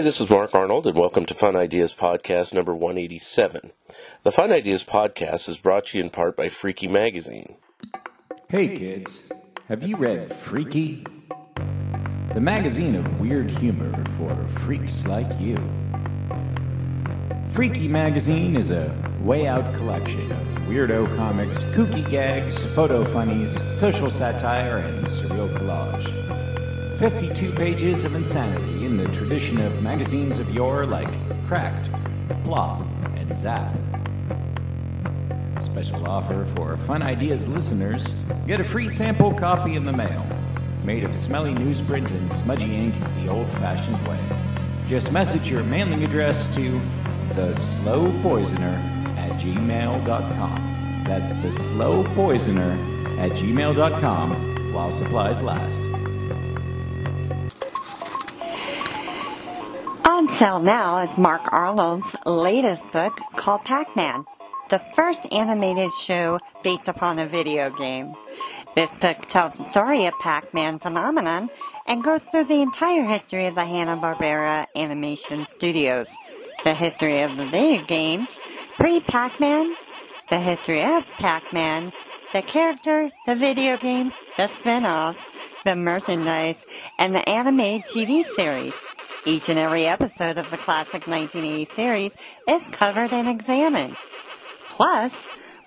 Hi, this is Mark Arnold, and welcome to Fun Ideas Podcast number 187. The Fun Ideas Podcast is brought to you in part by Freaky Magazine. Hey kids, have you read Freaky? The magazine of weird humor for freaks like you. Freaky Magazine is a way out collection of weirdo comics, kooky gags, photo funnies, social satire, and surreal collage. 52 pages of insanity in the tradition of magazines of yore like Cracked, Plop, and Zap. Special offer for Fun Ideas listeners get a free sample copy in the mail, made of smelly newsprint and smudgy ink the old fashioned way. Just message your mailing address to the slow poisoner at gmail.com. That's the slow poisoner at gmail.com while supplies last. Sale now is Mark Arnold's latest book called Pac-Man, the first animated show based upon a video game. This book tells the story of Pac-Man phenomenon and goes through the entire history of the Hanna-Barbera Animation Studios, the history of the video games, pre-Pac-Man, the history of Pac-Man, the character, the video game, the spin-offs, the merchandise, and the animated TV series. Each and every episode of the classic 1980 series is covered and examined. Plus,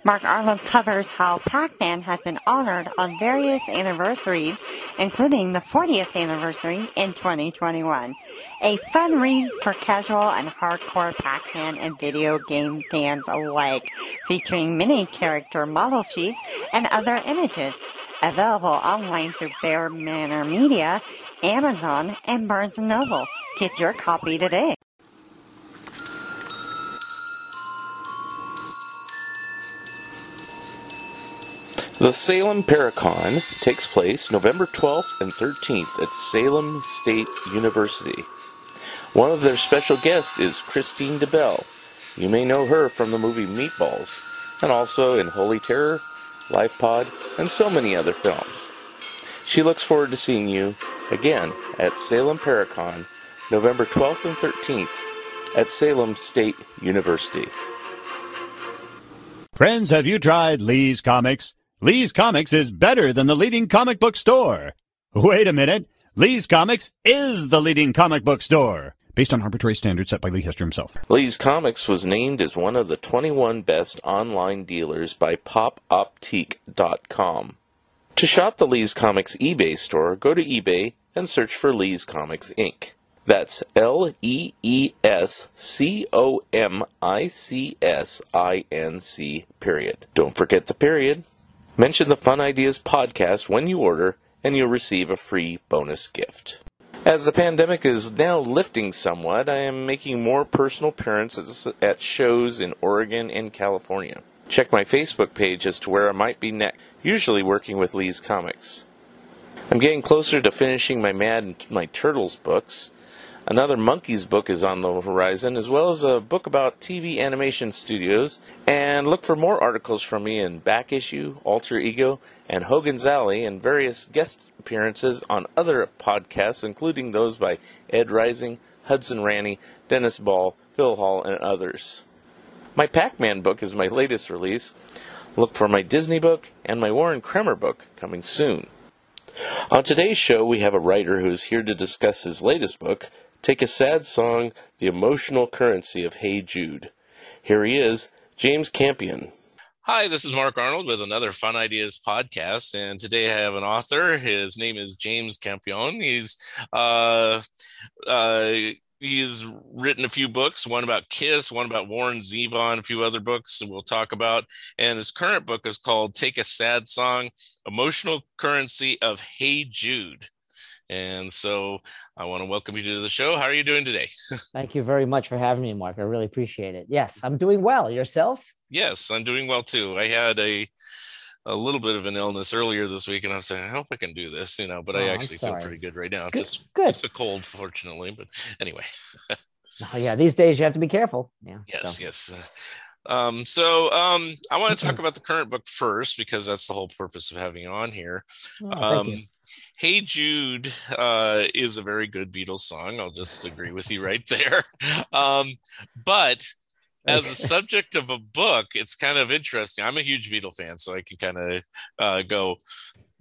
Mark Arnold covers how Pac-Man has been honored on various anniversaries, including the 40th anniversary in 2021. A fun read for casual and hardcore Pac-Man and video game fans alike, featuring mini character model sheets and other images. Available online through Bear Manor Media, Amazon, and Barnes & Noble. Get your copy today. The Salem Paracon takes place November 12th and 13th at Salem State University. One of their special guests is Kristine DeBell. You may know her from the movie Meatballs, and also in Holy Terror, Life Pod, and so many other films. She looks forward to seeing you again at Salem Paracon November 12th and 13th at Salem State University. Friends, have you tried Lee's Comics? Lee's Comics is better than the leading comic book store. Wait a minute. Lee's Comics is the leading comic book store. Based on arbitrary standards set by Lee Hester himself. Lee's Comics was named as one of the 21 best online dealers by popoptiq.com. To shop the Lee's Comics eBay store, go to eBay and search for Lee's Comics Inc. That's L E E S C O M I C S I N C, period. Don't forget the period. Mention the Fun Ideas podcast when you order, and you'll receive a free bonus gift. As the pandemic is now lifting somewhat, I am making more personal appearances at shows in Oregon and California. Check my Facebook page as to where I might be next, usually working with Lee's Comics. I'm getting closer to finishing my Mad and my Turtles books. Another Monkees book is on the horizon, as well as a book about TV animation studios. And look for more articles from me in Back Issue, Alter Ego, and Hogan's Alley, and various guest appearances on other podcasts, including those by Ed Rising, Hudson Ranny, Dennis Ball, Phil Hall, and others. My Pac Man book is my latest release. Look for my Disney book and my Warren Kremer book coming soon. On today's show, we have a writer who is here to discuss his latest book, Take a Sad Song, The Emotional Currency of Hey Jude. Here he is, James Campion. Hi, this is Mark Arnold with another Fun Ideas podcast, and today I have an author. His name is James Campion. He's uh, uh, he's written a few books, one about Kiss, one about Warren Zevon, a few other books we'll talk about. And his current book is called Take a Sad Song Emotional Currency of Hey Jude. And so I want to welcome you to the show. How are you doing today? Thank you very much for having me, Mark. I really appreciate it. Yes, I'm doing well. Yourself? Yes, I'm doing well too. I had a a little bit of an illness earlier this week, and I was saying, I hope I can do this, you know. But oh, I actually feel pretty good right now. Good, just good. Just a cold, fortunately. But anyway. oh, yeah, these days you have to be careful. Yeah. Yes, so. yes. Um, so um, I want to talk about the current book first because that's the whole purpose of having you on here. Oh, um, Hey Jude uh, is a very good Beatles song. I'll just agree with you right there. Um, but as a subject of a book, it's kind of interesting. I'm a huge Beatle fan, so I can kind of uh, go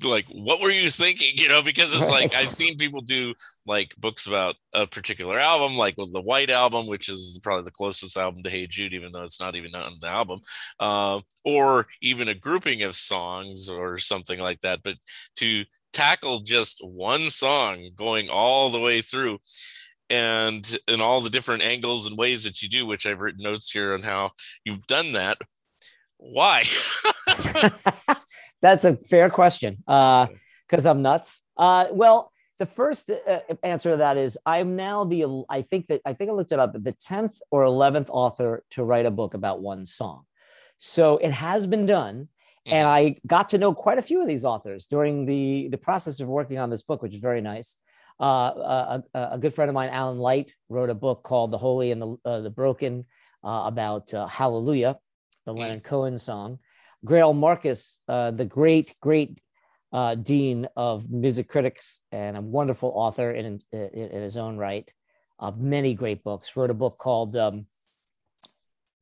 like, what were you thinking? You know, because it's like I've seen people do like books about a particular album, like with the White Album, which is probably the closest album to Hey Jude, even though it's not even on the album, uh, or even a grouping of songs or something like that. But to tackle just one song going all the way through and in all the different angles and ways that you do which i've written notes here on how you've done that. Why? That's a fair question Uh, because i'm nuts. Uh, well the first uh, answer to that is i'm now the i think that i think i looked it up the 10th or 11th author to write a book about one song. So it has been done and mm-hmm. I got to know quite a few of these authors during the, the process of working on this book, which is very nice. Uh, a, a, good friend of mine, Alan Light, wrote a book called The Holy and the, uh, the Broken uh, about uh, Hallelujah, the mm-hmm. Leonard Cohen song. Greil Marcus, uh, the great, great uh, dean of music critics and a wonderful author in, in, in his own right of many great books, wrote a book called um,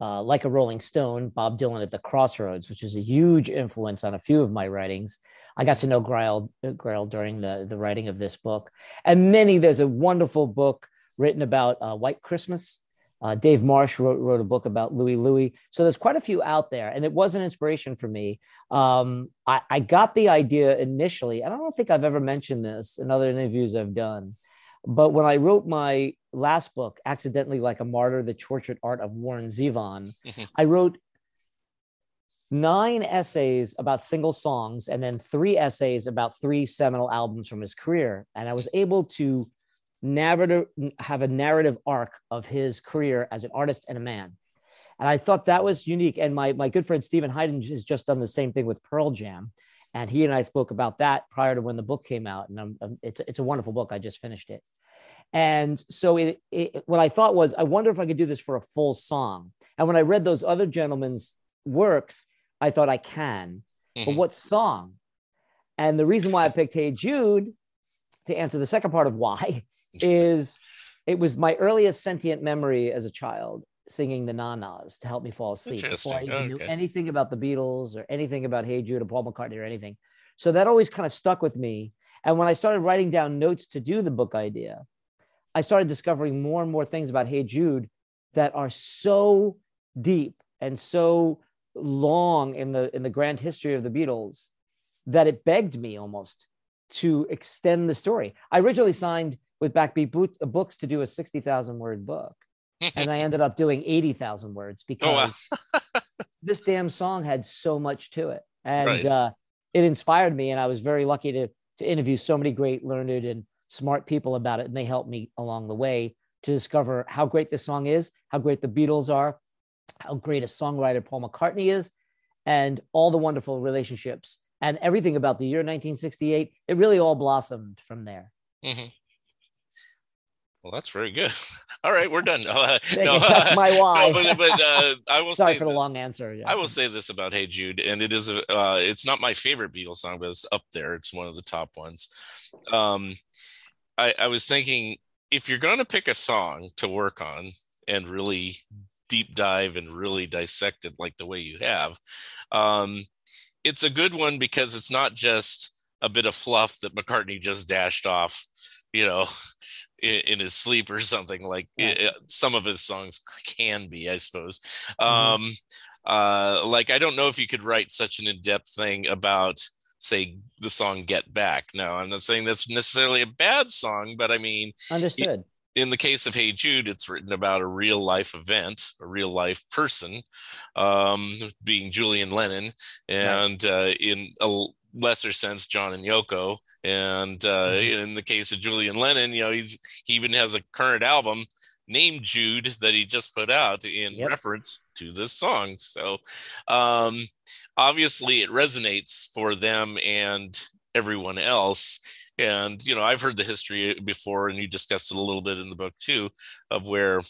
uh, like a Rolling Stone, Bob Dylan at the Crossroads, which is a huge influence on a few of my writings. I got to know Greil, Greil during the, the writing of this book. And many, there's a wonderful book written about uh, White Christmas. Uh, Dave Marsh wrote, wrote a book about Louie Louie. So there's quite a few out there, and it was an inspiration for me. Um, I, I got the idea initially, and I don't think I've ever mentioned this in other interviews I've done. But when I wrote my last book, Accidentally Like a Martyr, The Tortured Art of Warren Zevon. I wrote nine essays about single songs and then three essays about three seminal albums from his career. And I was able to narrative, have a narrative arc of his career as an artist and a man. And I thought that was unique. And my, my good friend Steven Hyden has just done the same thing with Pearl Jam. And he and I spoke about that prior to when the book came out. And I'm, I'm, it's, it's a wonderful book. I just finished it. And so it, it, what I thought was, I wonder if I could do this for a full song. And when I read those other gentlemen's works, I thought I can. Mm-hmm. But what song? And the reason why I picked Hey Jude to answer the second part of why is it was my earliest sentient memory as a child singing the nanas to help me fall asleep before I even okay. knew anything about the Beatles or anything about Hey Jude or Paul McCartney or anything. So that always kind of stuck with me. And when I started writing down notes to do the book idea, I started discovering more and more things about Hey Jude that are so deep and so long in the in the grand history of the Beatles that it begged me almost to extend the story. I originally signed with Backbeat Boots, uh, Books to do a 60,000 word book. And I ended up doing 80,000 words because oh, wow. this damn song had so much to it. And right. uh, it inspired me. And I was very lucky to, to interview so many great, learned, and smart people about it. And they helped me along the way to discover how great this song is, how great the Beatles are, how great a songwriter Paul McCartney is, and all the wonderful relationships and everything about the year 1968. It really all blossomed from there. Mm-hmm. Well, that's very good. All right, we're done. Uh, no, that's my why. No, but, but uh, I will Sorry say for this. the long answer. Yeah. I will say this about "Hey Jude," and it is a, uh, it's not my favorite Beatles song, but it's up there. It's one of the top ones. Um, I, I was thinking if you're going to pick a song to work on and really deep dive and really dissect it like the way you have, um, it's a good one because it's not just a bit of fluff that McCartney just dashed off, you know, in, in his sleep or something like yeah. it, some of his songs can be, I suppose. Mm-hmm. Um, uh, like I don't know if you could write such an in-depth thing about say the song get back no i'm not saying that's necessarily a bad song but i mean understood in the case of Hey Jude, it's written about a real life event, a real life person, um, being Julian Lennon, and uh, in a lesser sense, John and Yoko. And uh, mm-hmm. in the case of Julian Lennon, you know, he's he even has a current album named Jude that he just put out in yep. reference to this song. So um, obviously, it resonates for them and everyone else and you know i've heard the history before and you discussed it a little bit in the book too of where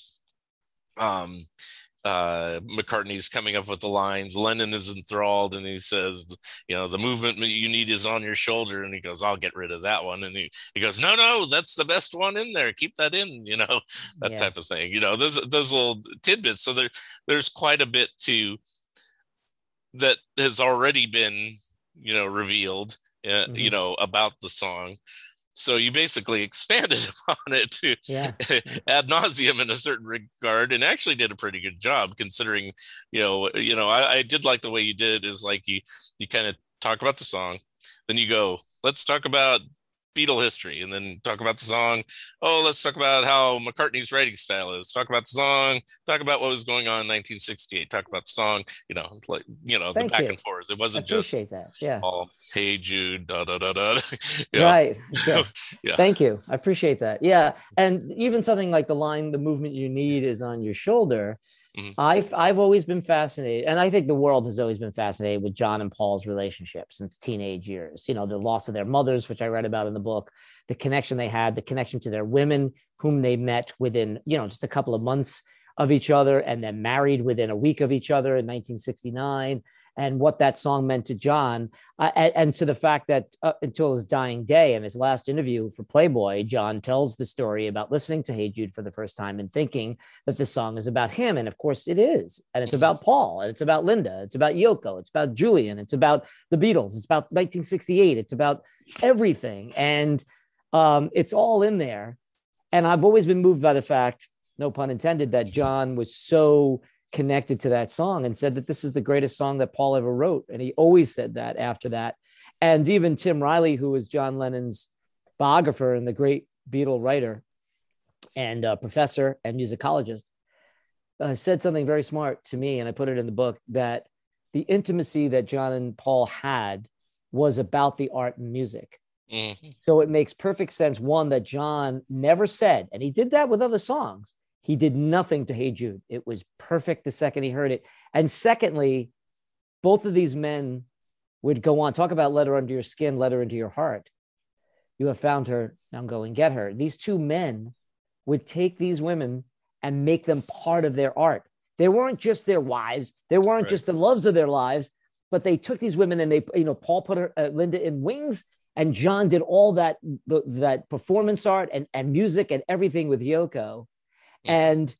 um uh mccartney's coming up with the lines lennon is enthralled and he says you know the movement you need is on your shoulder and he goes i'll get rid of that one and he, he goes no no that's the best one in there keep that in you know that yeah. type of thing you know those those little tidbits so there there's quite a bit to that has already been you know revealed uh, mm-hmm. you know, about the song. So you basically expanded upon it to yeah. ad nauseum in a certain regard, and actually did a pretty good job considering, you know, you know, I, I did like the way you did is like you you kind of talk about the song, then you go, let's talk about Beatle history and then talk about the song. Oh, let's talk about how McCartney's writing style is. Talk about the song. Talk about what was going on in 1968. Talk about the song. You know, like you know, Thank the back you. and forth. It wasn't just that. Yeah. all hey Jude, da da da da. Right. Yeah. yeah. Thank you. I appreciate that. Yeah, and even something like the line, "The movement you need is on your shoulder." Mm-hmm. I've I've always been fascinated, and I think the world has always been fascinated with John and Paul's relationship since teenage years. You know, the loss of their mothers, which I read about in the book, the connection they had, the connection to their women, whom they met within you know just a couple of months of each other, and then married within a week of each other in 1969 and what that song meant to John, uh, and, and, to the fact that uh, until his dying day, in his last interview for Playboy, John tells the story about listening to Hey Jude for the first time and thinking that the song is about him. And of course, it is. And it's about Paul, and it's about Linda, it's about Yoko, it's about Julian, it's about the Beatles, it's about 1968, it's about everything. And um, it's all in there. And I've always been moved by the fact, no pun intended, that John was so connected to that song and said that this is the greatest song that Paul ever wrote. And he always said that after that. And even Tim Riley, who was John Lennon's biographer and the great Beatle writer and uh, professor and musicologist, uh, said something very smart to me. And I put it in the book that the intimacy that John and Paul had was about the art and music. Mm-hmm. So it makes perfect sense. One, that John never said, and he did that with other songs, he did nothing to Hey Jude. It was perfect the second he heard it. And secondly, both of these men would go on, talk about let her under your skin, let her into your heart. You have found her, now go and get her. These two men would take these women and make them part of their art. They weren't just their wives, they weren't right. just the loves of their lives, but they took these women and they, you know, Paul put her, uh, Linda in wings and John did all that, the, that performance art and, and music and everything with Yoko. And,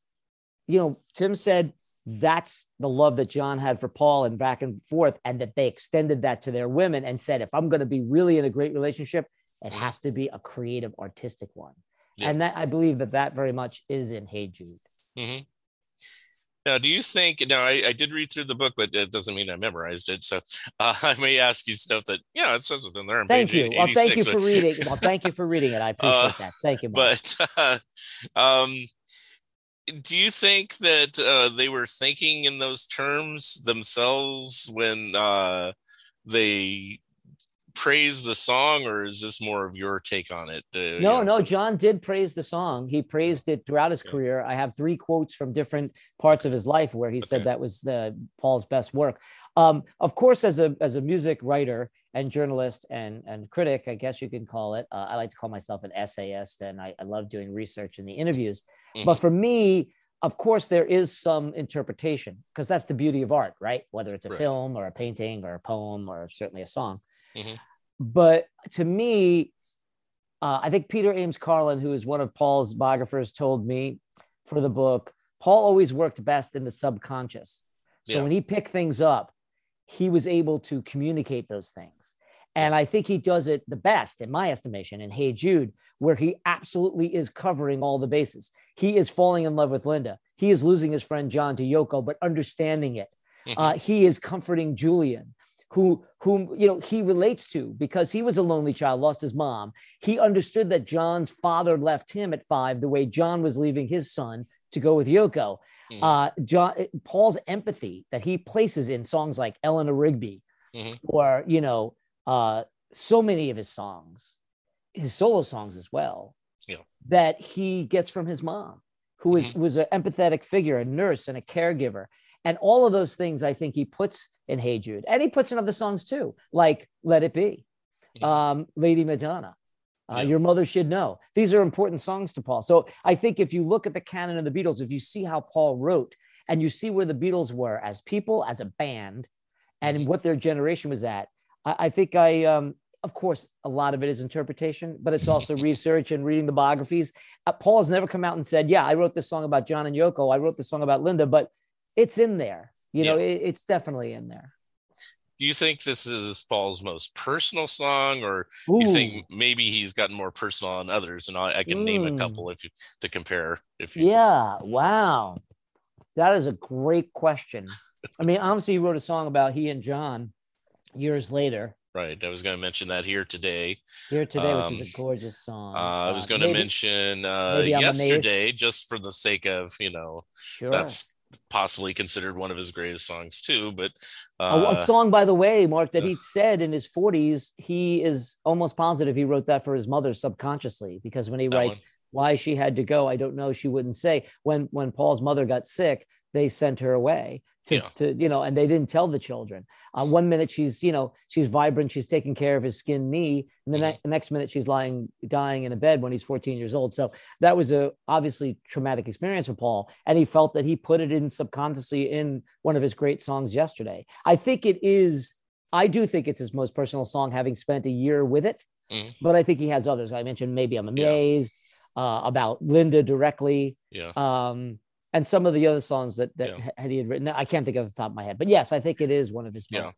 you know, Tim said that's the love that John had for Paul and back and forth, and that they extended that to their women and said, if I'm going to be really in a great relationship, it has to be a creative, artistic one. Yeah. And that I believe that that very much is in Hey Jude. Mm-hmm. Now, do you think? Now, I, I, did read through the book, but it doesn't mean I memorized it. So uh, I may ask you stuff that, yeah, it says it in there. Thank you. Well, thank you for reading. Well, thank you for reading it. I appreciate uh, that. Thank you. Mark. But uh, um, do you think that uh, they were thinking in those terms themselves when uh, they praised the song or is this more of your take on it uh, no no john did praise the song he praised it throughout his okay. career i have three quotes from different parts of his life where he okay. said that was the paul's best work um, of course as a as a music writer and journalist and and critic i guess you can call it uh, i like to call myself an essayist and i, I love doing research in the interviews Mm-hmm. But for me, of course, there is some interpretation because that's the beauty of art, right? Whether it's a right. film or a painting or a poem or certainly a song. Mm-hmm. But to me, uh, I think Peter Ames Carlin, who is one of Paul's biographers, told me for the book, Paul always worked best in the subconscious. So yeah. when he picked things up, he was able to communicate those things. And I think he does it the best, in my estimation, in Hey Jude, where he absolutely is covering all the bases. He is falling in love with Linda. He is losing his friend John to Yoko, but understanding it. Mm-hmm. Uh, he is comforting Julian. who whom you know he relates to because he was a lonely child, lost his mom. He understood that John's father left him at five, the way John was leaving his son to go with Yoko. Mhm. Uh, John Paul's empathy that he places in songs like Eleanor Rigby, Mhm. or you know, uh, so many of his songs, his solo songs as well, Yeah. that he gets from his mom, who is, Mhm. was an empathetic figure, a nurse and a caregiver. And all of those things I think he puts in Hey Jude. And he puts in other songs too, like Let It Be, Mhm. um, Lady Madonna. Uh, Yeah. Your mother should know. These are important songs to Paul. So I think if you look at the canon of the Beatles, if you see how Paul wrote and you see where the Beatles were as people, as a band, and Mhm. what their generation was at, I, I think I, um, of course, a lot of it is interpretation, but it's also research and reading the biographies. Uh, Paul has never come out and said, "Yeah, I wrote this song about John and Yoko. I wrote this song about Linda," but it's in there. You know, Yeah. it, it's definitely in there. Do you think this is Paul's most personal song, or do you think maybe he's gotten more personal on others? And I, I can name a Mm. couple if you to compare. If you, Yeah. Wow. That is a great question. I mean, obviously, he wrote a song about he and John years later. right. I was going to mention that here today. Here today, which is Um, a gorgeous song. Uh, I was Uh, going to mention uh, I'm amazed. yesterday, just for the sake of you know, Sure. that's possibly considered one of his greatest songs too. But a, uh, a song, by the way, Mark, that uh, he said in his 40s, he is almost positive he wrote that for his mother subconsciously because when he writes one- why she had to go, I don't know, she wouldn't say. When when Paul's mother got sick, they sent her away to, Yeah. to you know, and they didn't tell the children. Uh, one minute she's you know she's vibrant, she's taking care of his skinned knee, and the, Mhm. ne- next minute she's lying dying in a bed when he's 14 years old. So that was a obviously traumatic experience for Paul, and he felt that he put it in subconsciously in one of his great songs yesterday. I think it is. I do think it's his most personal song, having spent a year with it. Mhm. But I think he has others. I mentioned maybe I'm Yeah. amazed uh, about Linda directly, yeah. um, and some of the other songs that that Yeah. had he had written. I can't think of the top of my head, but yes, I think it is one of his most.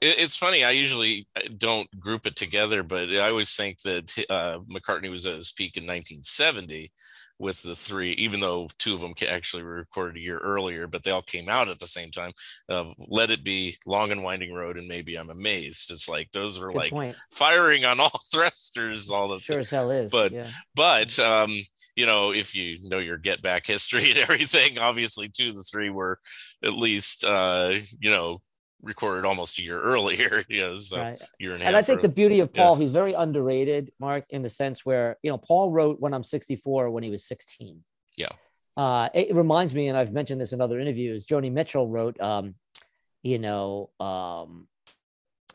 It- It's funny. I usually uh, don't group it together, but I always think that uh, McCartney was at his peak in 1970 with the three, even though two of them actually were recorded a year earlier, but they all came out at the same time. Uh, Let It Be, Long and Winding Road, and Maybe I'm Amazed. It's like those were Good like point. firing on all thrusters all the Sure time. as hell is. but- yeah. But um, you know, if you know your Get Back history and everything, obviously two of the three were at least uh, you know recorded almost a year earlier. you know, so right. year and And. I think the beauty of yeah. Paul, he's very underrated, Mark, in the sense where you know Paul wrote when I'm 64 when he was 16. Yeah. Uh, it reminds me, and I've mentioned this in other interviews. Joni Mitchell wrote, um, you know, um,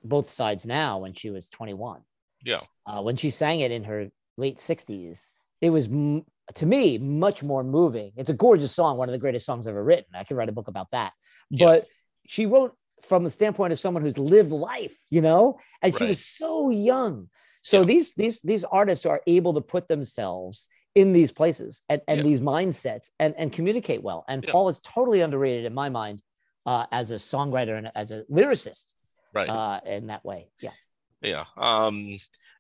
both sides now when she was 21. yeah, uh, when she sang it in her late 60s it was m- to me much more moving it's a gorgeous song one of the greatest songs ever written i could write a book about that Yeah. but she wrote from the standpoint of someone who's lived life you know and she was so young so Yeah. these these these artists are able to put themselves in these places and, and Yeah. these mindsets and and communicate well and Yeah. paul is totally underrated in my mind uh, as a songwriter and as a lyricist right. uh, in that way yeah yeah. Um,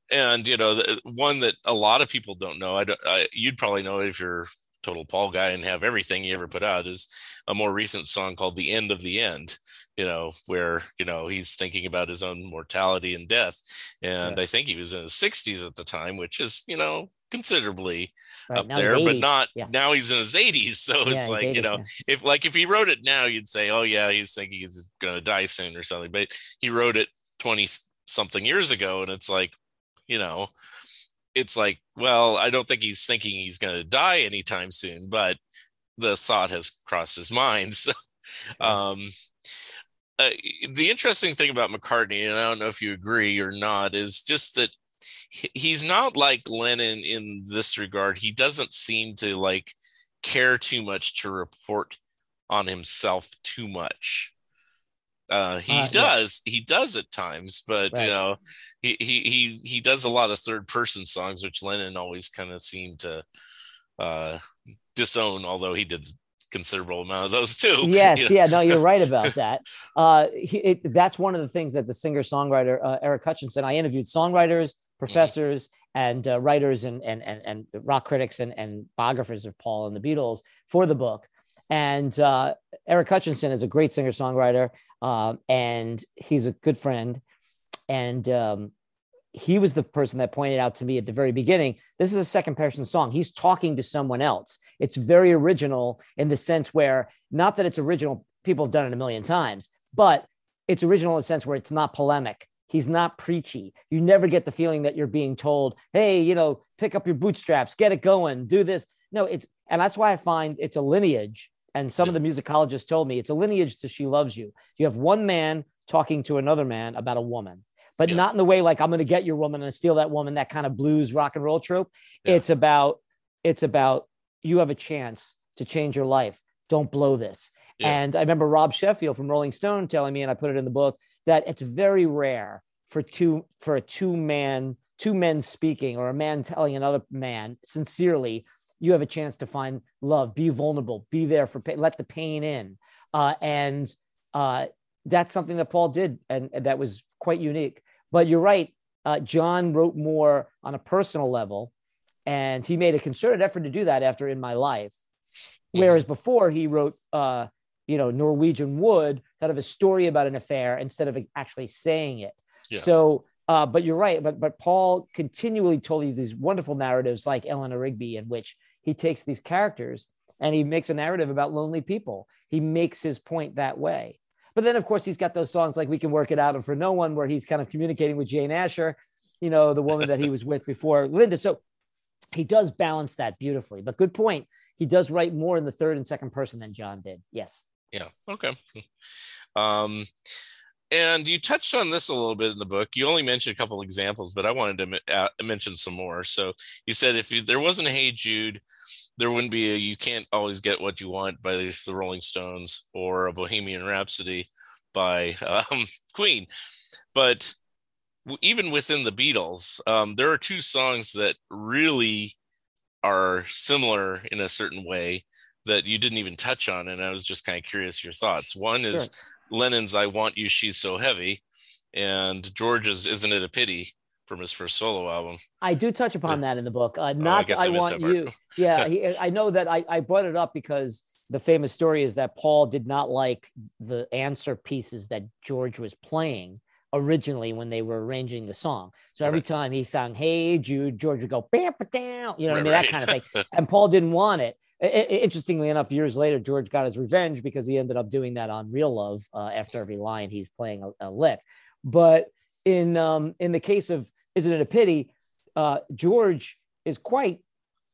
and you know, the one that a lot of people don't know, I, don't, I you'd probably know if you're total Paul guy and have everything he ever put out is a more recent song called "The End of the End." You know, where you know he's thinking about his own mortality and death, and I think he was in his 60s at the time, which is you know considerably right up now there, but not Yeah. now he's in his 80s. So Yeah, it's like 80, you know, yeah. if like if he wrote it now, you'd say, oh yeah, he's thinking he's gonna die soon or something. But he wrote it 20 something years ago, and it's like, you know, it's like, well, I don't think he's thinking he's gonna die anytime soon, but the thought has crossed his mind. So um uh, the interesting thing about McCartney, and I don't know if you agree or not, is just that he's not like Lennon in this regard. He doesn't seem to like care too much to report on himself too much. Uh, he Uh, yes. does, he does at times, but Right. you know, he, he he he does a lot of third person songs, which Lennon always kind of seemed to uh, disown, although he did considerable amount of those too. yes you know? yeah no you're right about that uh he, it, that's one of the things that the singer songwriter uh, eric hutchinson i interviewed songwriters professors and uh, writers and, and and and rock critics and and biographers of paul and the beatles for the book And uh, Eric Hutchinson is a great singer songwriter, um, and he's a good friend. And um, he was the person that pointed out to me at the very beginning this is a second person song. He's talking to someone else. It's very original in the sense where, not that it's original, people have done it a million times, but it's original in the sense where it's not polemic. He's not preachy. You never get the feeling that you're being told, hey, you know, pick up your bootstraps, get it going, do this. No, it's, and that's why I find it's a lineage. And some of the musicologists told me it's a lineage to She Loves You. You have one man talking to another man about a woman but yeah. not in the way like I'm going to get your woman and steal that woman, that kind of blues rock and roll trope. Yeah. It's about it's about you have a chance to change your life. Don't blow this. Yeah. And I remember Rob Sheffield from Rolling Stone telling me, and I put it in the book, that it's very rare for two for a two man two men speaking or a man telling another man sincerely you have a chance to find love be vulnerable be there for pain let the pain in uh, and uh, that's something that paul did and, and, that was quite unique but you're right. Uh, John wrote more on a personal level, and he made a concerted effort to do that after In My Life. Whereas before he wrote, uh, you know, Norwegian Wood, kind of a story about an affair instead of actually saying it. Yeah. So, uh, but you're right. But but Paul continually told you these wonderful narratives like Eleanor Rigby, in which he takes these characters and he makes a narrative about lonely people. He makes his point that way. But then, of course, he's got those songs like "We Can Work It Out" and "For No One," where he's kind of communicating with Jane Asher, you know, the woman that he was with before Linda. So he does balance that beautifully. But good point. He does write more in the third and second person than John did. Yes. Yeah. Okay. Um, and you touched on this a little bit in the book. You only mentioned a couple examples, but I wanted to uh, mention some more. So you said if you, there wasn't Hey Jude, there wouldn't be a you can't always get what you want by the Rolling Stones or a Bohemian Rhapsody by um, Queen. But even within the Beatles, um, there are two songs that really are similar in a certain way that you didn't even touch on. And I was just kind of curious your thoughts. One is sure. Lennon's I Want You, She's So Heavy, and George's Isn't It a Pity from his first solo album. I do touch upon yeah. that in the book. Uh, not oh, I, I, want you. Yeah, he, I know that I, I brought it up because the famous story is that Paul did not like the answer pieces that George was playing originally when they were arranging the song. So every right. time he sang "Hey Jude," George would go "bam, down," you know what right, I mean, right. that kind of thing. and Paul didn't want it. Interestingly enough, years later, George got his revenge because he ended up doing that on "Real Love." Uh, after every line, he's playing a, a lick. But in um, in the case of isn't it a pity? Uh, George is quite,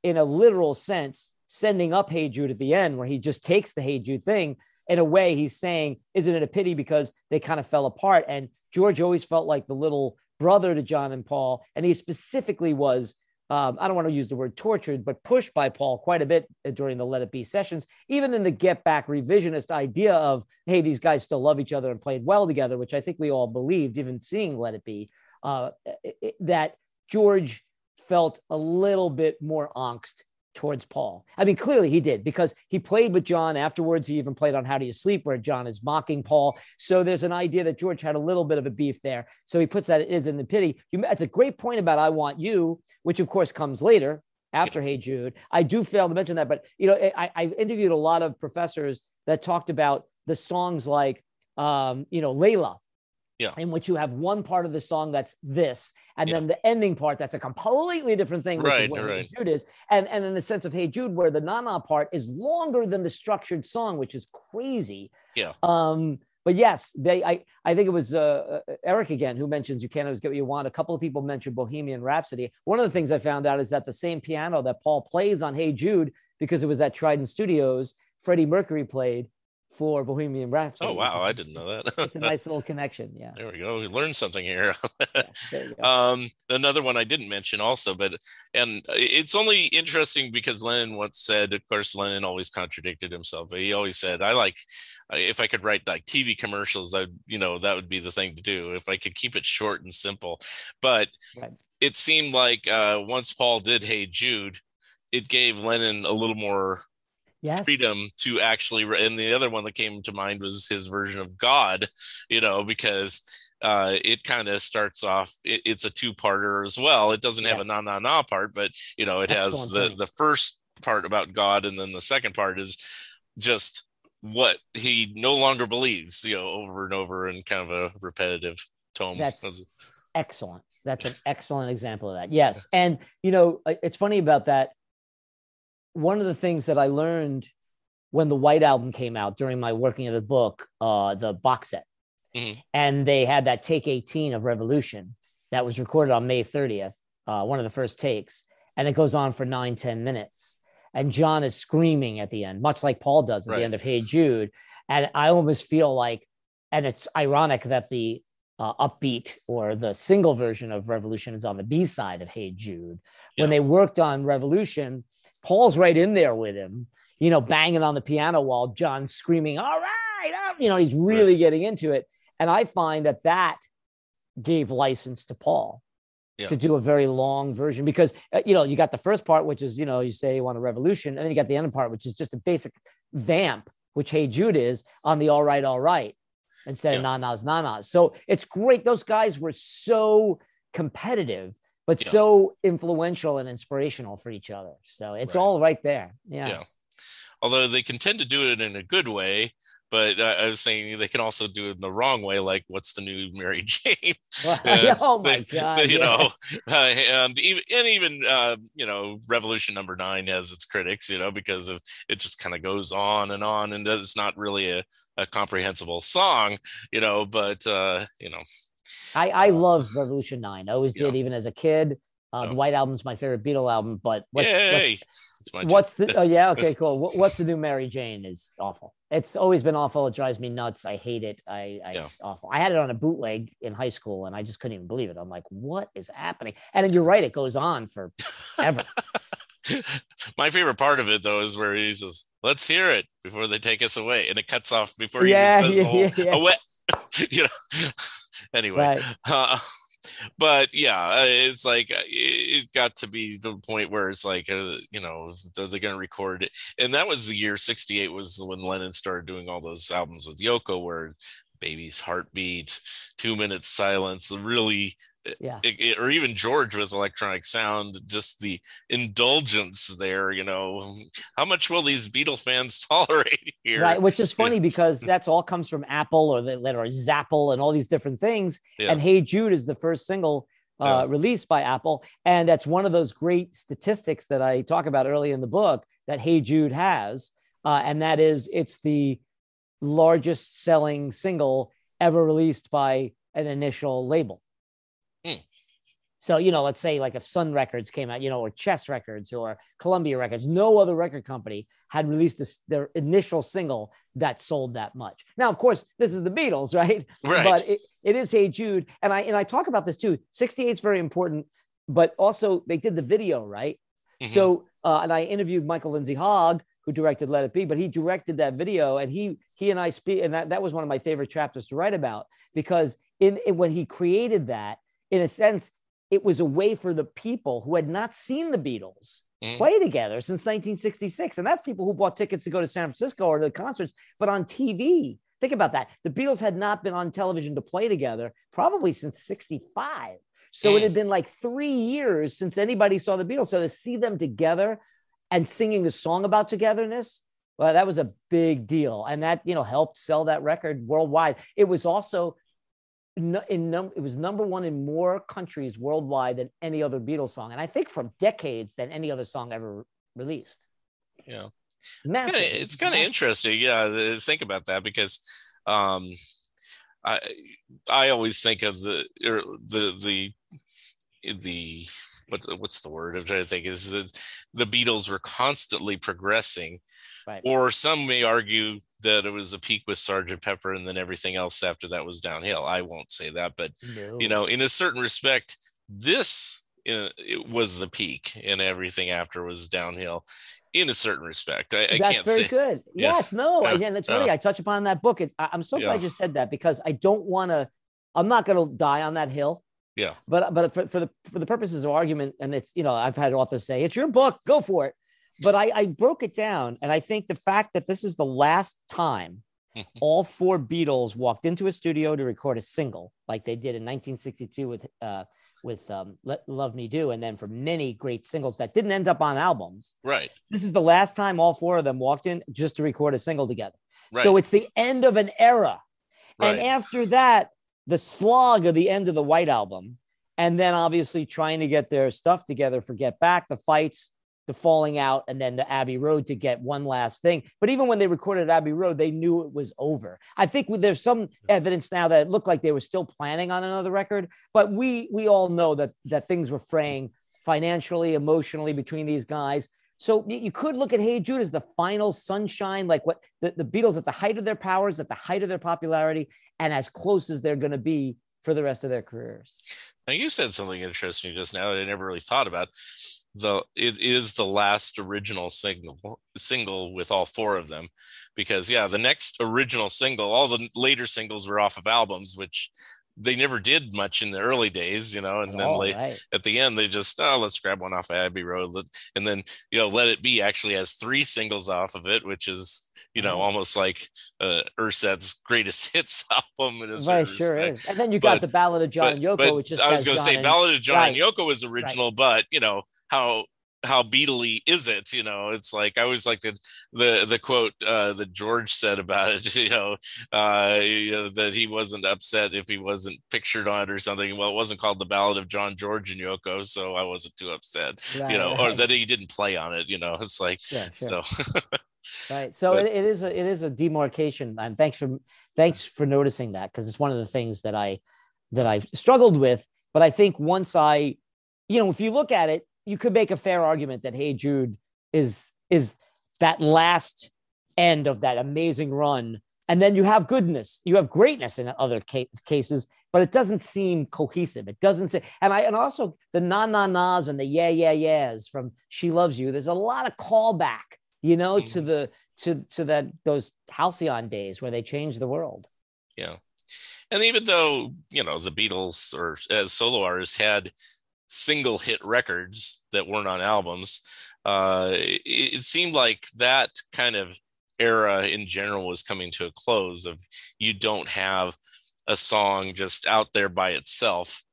in a literal sense, sending up Hey Jude at the end, where he just takes the Hey Jude thing. In a way, he's saying, Isn't it a pity because they kind of fell apart? And George always felt like the little brother to John and Paul. And he specifically was um, I don't want to use the word tortured, but pushed by Paul quite a bit during the Let It Be sessions, even in the Get Back revisionist idea of, hey, these guys still love each other and played well together, which I think we all believed, even seeing Let It Be, uh, that George felt a little bit more angst towards Paul. I mean, clearly he did because he played with John afterwards. He even played on How Do You Sleep, where John is mocking Paul. So there's an idea that George had a little bit of a beef there. So he puts that it is in the pity. You, that's a great point about I Want You, which of course comes later after Hey Jude. I do fail to mention that, but you know, I, I interviewed a lot of professors that talked about the songs like, um, you know, Layla yeah. in which you have one part of the song that's this, and yeah. then the ending part that's a completely different thing, which right, is what right. Hey Jude is, and and in the sense of Hey Jude, where the na-na part is longer than the structured song, which is crazy. Yeah. Um, but yes, they. I I think it was uh, uh, Eric again who mentions you can't always get what you want. A couple of people mentioned Bohemian Rhapsody. One of the things I found out is that the same piano that Paul plays on Hey Jude, because it was at Trident Studios, Freddie Mercury played for Bohemian Rhapsody. Oh wow, I didn't know that. it's a nice little connection. Yeah. There we go. We learned something here. yeah, um, another one I didn't mention also, but and it's only interesting because Lennon once said, of course, Lennon always contradicted himself, but he always said, "I like if I could write like TV commercials, I you know that would be the thing to do if I could keep it short and simple." But right. it seemed like uh, once Paul did "Hey Jude," it gave Lennon a little more yes. freedom to actually and the other one that came to mind was his version of god you know because uh, it kind of starts off it, it's a two-parter as well it doesn't yes. have a na na na part but you know it Excellent has the point. the first part about god and then the second part is just what he no longer believes, you know, over and over in kind of a repetitive tone. That's excellent. That's an excellent example of that. Yes. And, you know, it's funny about that. One of the things that I learned when the White Album came out during my working of the book, uh, the box set, mm-hmm. and they had that take 18 of Revolution that was recorded on May 30th, uh, one of the first takes, and it goes on for nine ten minutes. And John is screaming at the end, much like Paul does at right. the end of Hey Jude. And I almost feel like, and it's ironic that the uh, upbeat or the single version of Revolution is on the B side of Hey Jude. Yeah. When they worked on Revolution, Paul's right in there with him, you know, banging on the piano while John's screaming, All right, you know, he's really right. getting into it. And I find that that gave license to Paul. Yeah. To do a very long version because uh, you know you got the first part which is you know you say you want a revolution and then you got the end part which is just a basic vamp which Hey Jude is on the all right all right instead yeah. of na-nas, na-nas. So it's great. Those guys were so competitive, but yeah. so influential and inspirational for each other. So it's right. all right there. Yeah. yeah. Although they can tend to do it in a good way, but I was saying they can also do it in the wrong way, like what's the new Mary Jane? uh, oh my god! You know, uh, and even and even uh, you know, Revolution Number Nine has its critics, you know, because of it just kind of goes on and on, and it's not really a, a comprehensible song, you know. But uh, you know, I I love Revolution Nine. I always did, even as a kid. Uh, The White Album's my favorite Beatle album, but what's, Yay! what's, what's the? Oh yeah, okay, cool. What, what's the new Mary Jane is awful. It's always been awful. It drives me nuts. I hate it. I, I yeah. it's awful. I had it on a bootleg in high school, and I just couldn't even believe it. I'm like, what is happening? And you're right, it goes on for ever. my favorite part of it though is where he says, "Let's hear it before they take us away," and it cuts off before he yeah, even says yeah, the whole yeah, away. you know. anyway. Right. Uh, but yeah, uh, it's like uh, it got to be the point where it's like, uh, you know, they're, they're going to record it. And that was the year 68 was when Lennon started doing all those albums with Yoko, where Baby's Heartbeat, Two Minutes Silence, the really yeah it, it, or even george with electronic sound just the indulgence there you know how much will these beatle fans tolerate here right which is funny because that's all comes from apple or the letter zapple and all these different things yeah. and hey jude is the first single uh, yeah. released by apple and that's one of those great statistics that i talk about early in the book that hey jude has uh, and that is it's the largest selling single ever released by an initial label. So, you know, let's say like if Sun Records came out, you know, or Chess Records or Columbia Records, no other record company had released this, their initial single that sold that much. Now, of course, this is the Beatles, right? Right. But it, it is Hey Jude. And I and I talk about this too. 68 is very important, but also they did the video, right? Mm-hmm. So uh, and I interviewed Michael Lindsay Hogg, who directed Let It Be, but he directed that video and he he and I speak, and that, that was one of my favorite chapters to write about because in, in when he created that in a sense, it was a way for the people who had not seen the Beatles mm. play together since 1966. And that's people who bought tickets to go to San Francisco or to the concerts, but on TV. Think about that. The Beatles had not been on television to play together probably since 65. So mm. it had been like three years since anybody saw the Beatles. So to see them together and singing the song about togetherness, well, that was a big deal. And that, you know, helped sell that record worldwide. It was also in num- it was number one in more countries worldwide than any other Beatles song, and I think for decades than any other song ever released. Yeah, Massive. it's kind of interesting. Yeah, think about that because um, I I always think of the er, the the the what what's the word I'm trying to think is that the Beatles were constantly progressing, right. or some may argue that it was a peak with Sergeant Pepper and then everything else after that was downhill. I won't say that, but no. you know, in a certain respect, this uh, it was the peak and everything after was downhill in a certain respect. I, I That's can't very say. good. Yeah. Yes, no, uh, again, that's funny. I touch upon that book. It, I, am so glad yeah. you said that because I don't want to. I'm not going to die on that hill. Yeah. But but for, for the for the purposes of argument, and it's you know I've had authors say it's your book, go for it but I, I broke it down, and I think the fact that this is the last time all four Beatles walked into a studio to record a single, like they did in 1962 with uh, with um, Let Love Me Do, and then for many great singles that didn't end up on albums. Right. This is the last time all four of them walked in just to record a single together. Right. So it's the end of an era. And after that, the slog of the end of the White Album, and then obviously trying to get their stuff together for Get Back, the fights, the falling out, and then the Abbey Road to get one last thing. But even when they recorded Abbey Road, they knew it was over. I think there's some evidence now that it looked like they were still planning on another record, but we we all know that that things were fraying financially, emotionally between these guys. So you could look at Hey Jude as the final sunshine, like what the, the Beatles at the height of their powers, at the height of their popularity, and as close as they're going to be for the rest of their careers. Now you said something interesting just now that I never really thought about. The it is the last original single single with all four of them, because yeah, the next original single, all the later singles were off of albums, which they never did much in the early days, you know, and then late, right. at the end they just oh let's grab one off of Abbey Road, and then you know Let It Be actually has three singles off of it, which is you know Oh. almost like uh, Urset's greatest hits album. In a Right, sure respect is. And then you got But- the Ballad of John but, and Yoko, but which just I was going to say Ballad of John right. and Yoko was original, but you know how how Beatley is it? You know, it's like I always like the the the quote uh, that George said about it. You know, uh, you know, that he wasn't upset if he wasn't pictured on it or something. Well, it wasn't called the Ballad of John George and Yoko, so I wasn't too upset. Right, you know, or that he didn't play on it. You know, it's like Sure, sure. so. Right. So But- it, it is a it is a demarcation, and thanks for thanks for noticing that because it's one of the things that I that I struggled with. But I think once I, you know, if you look at it, you could make a fair argument that Hey Jude is is that last end of that amazing run, and then you have goodness, you have greatness in other ca- cases, but it doesn't seem cohesive. It doesn't say, and I and also the na na nas and the yeah yeah yeahs from She Loves You. There's a lot of callback you know, to Mhm. the to to that those halcyon days where they changed the world. Yeah. And even though, you know, the Beatles or as solo artists had single hit records that weren't on albums, uh, it, it seemed like that kind of era in general was coming to a close of you don't have a song just out there by itself.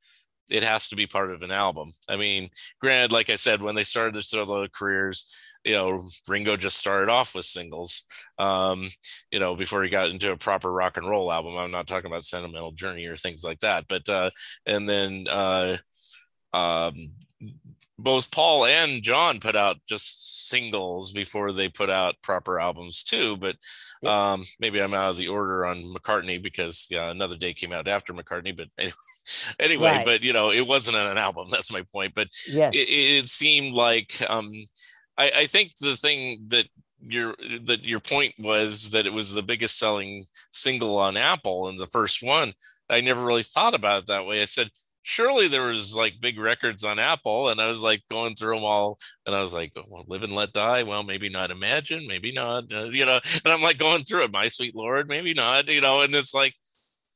It has to be part of an album. I mean, granted, like I said, when they started their solo careers, you know, Ringo just started off with singles. Um, you know, before he got into a proper rock and roll album. I'm not talking about Sentimental Journey or things like that. But uh, and then uh, um, both Paul and John put out just singles before they put out proper albums too. But um, maybe I'm out of the order on McCartney because yeah, another day came out after McCartney. But anyway, anyway Right. but you know, it wasn't an album. That's my point. But Yes. it, it seemed like um I, I think the thing that your that your point was that it was the biggest selling single on Apple and the first one. I never really thought about it that way. I said, surely there was like big records on Apple, and I was like going through them all, and I was like, well, live and let die. Well, maybe not. Imagine, maybe not. uh, you know, and I'm like going through it. My sweet Lord, maybe not. You know, and it's like,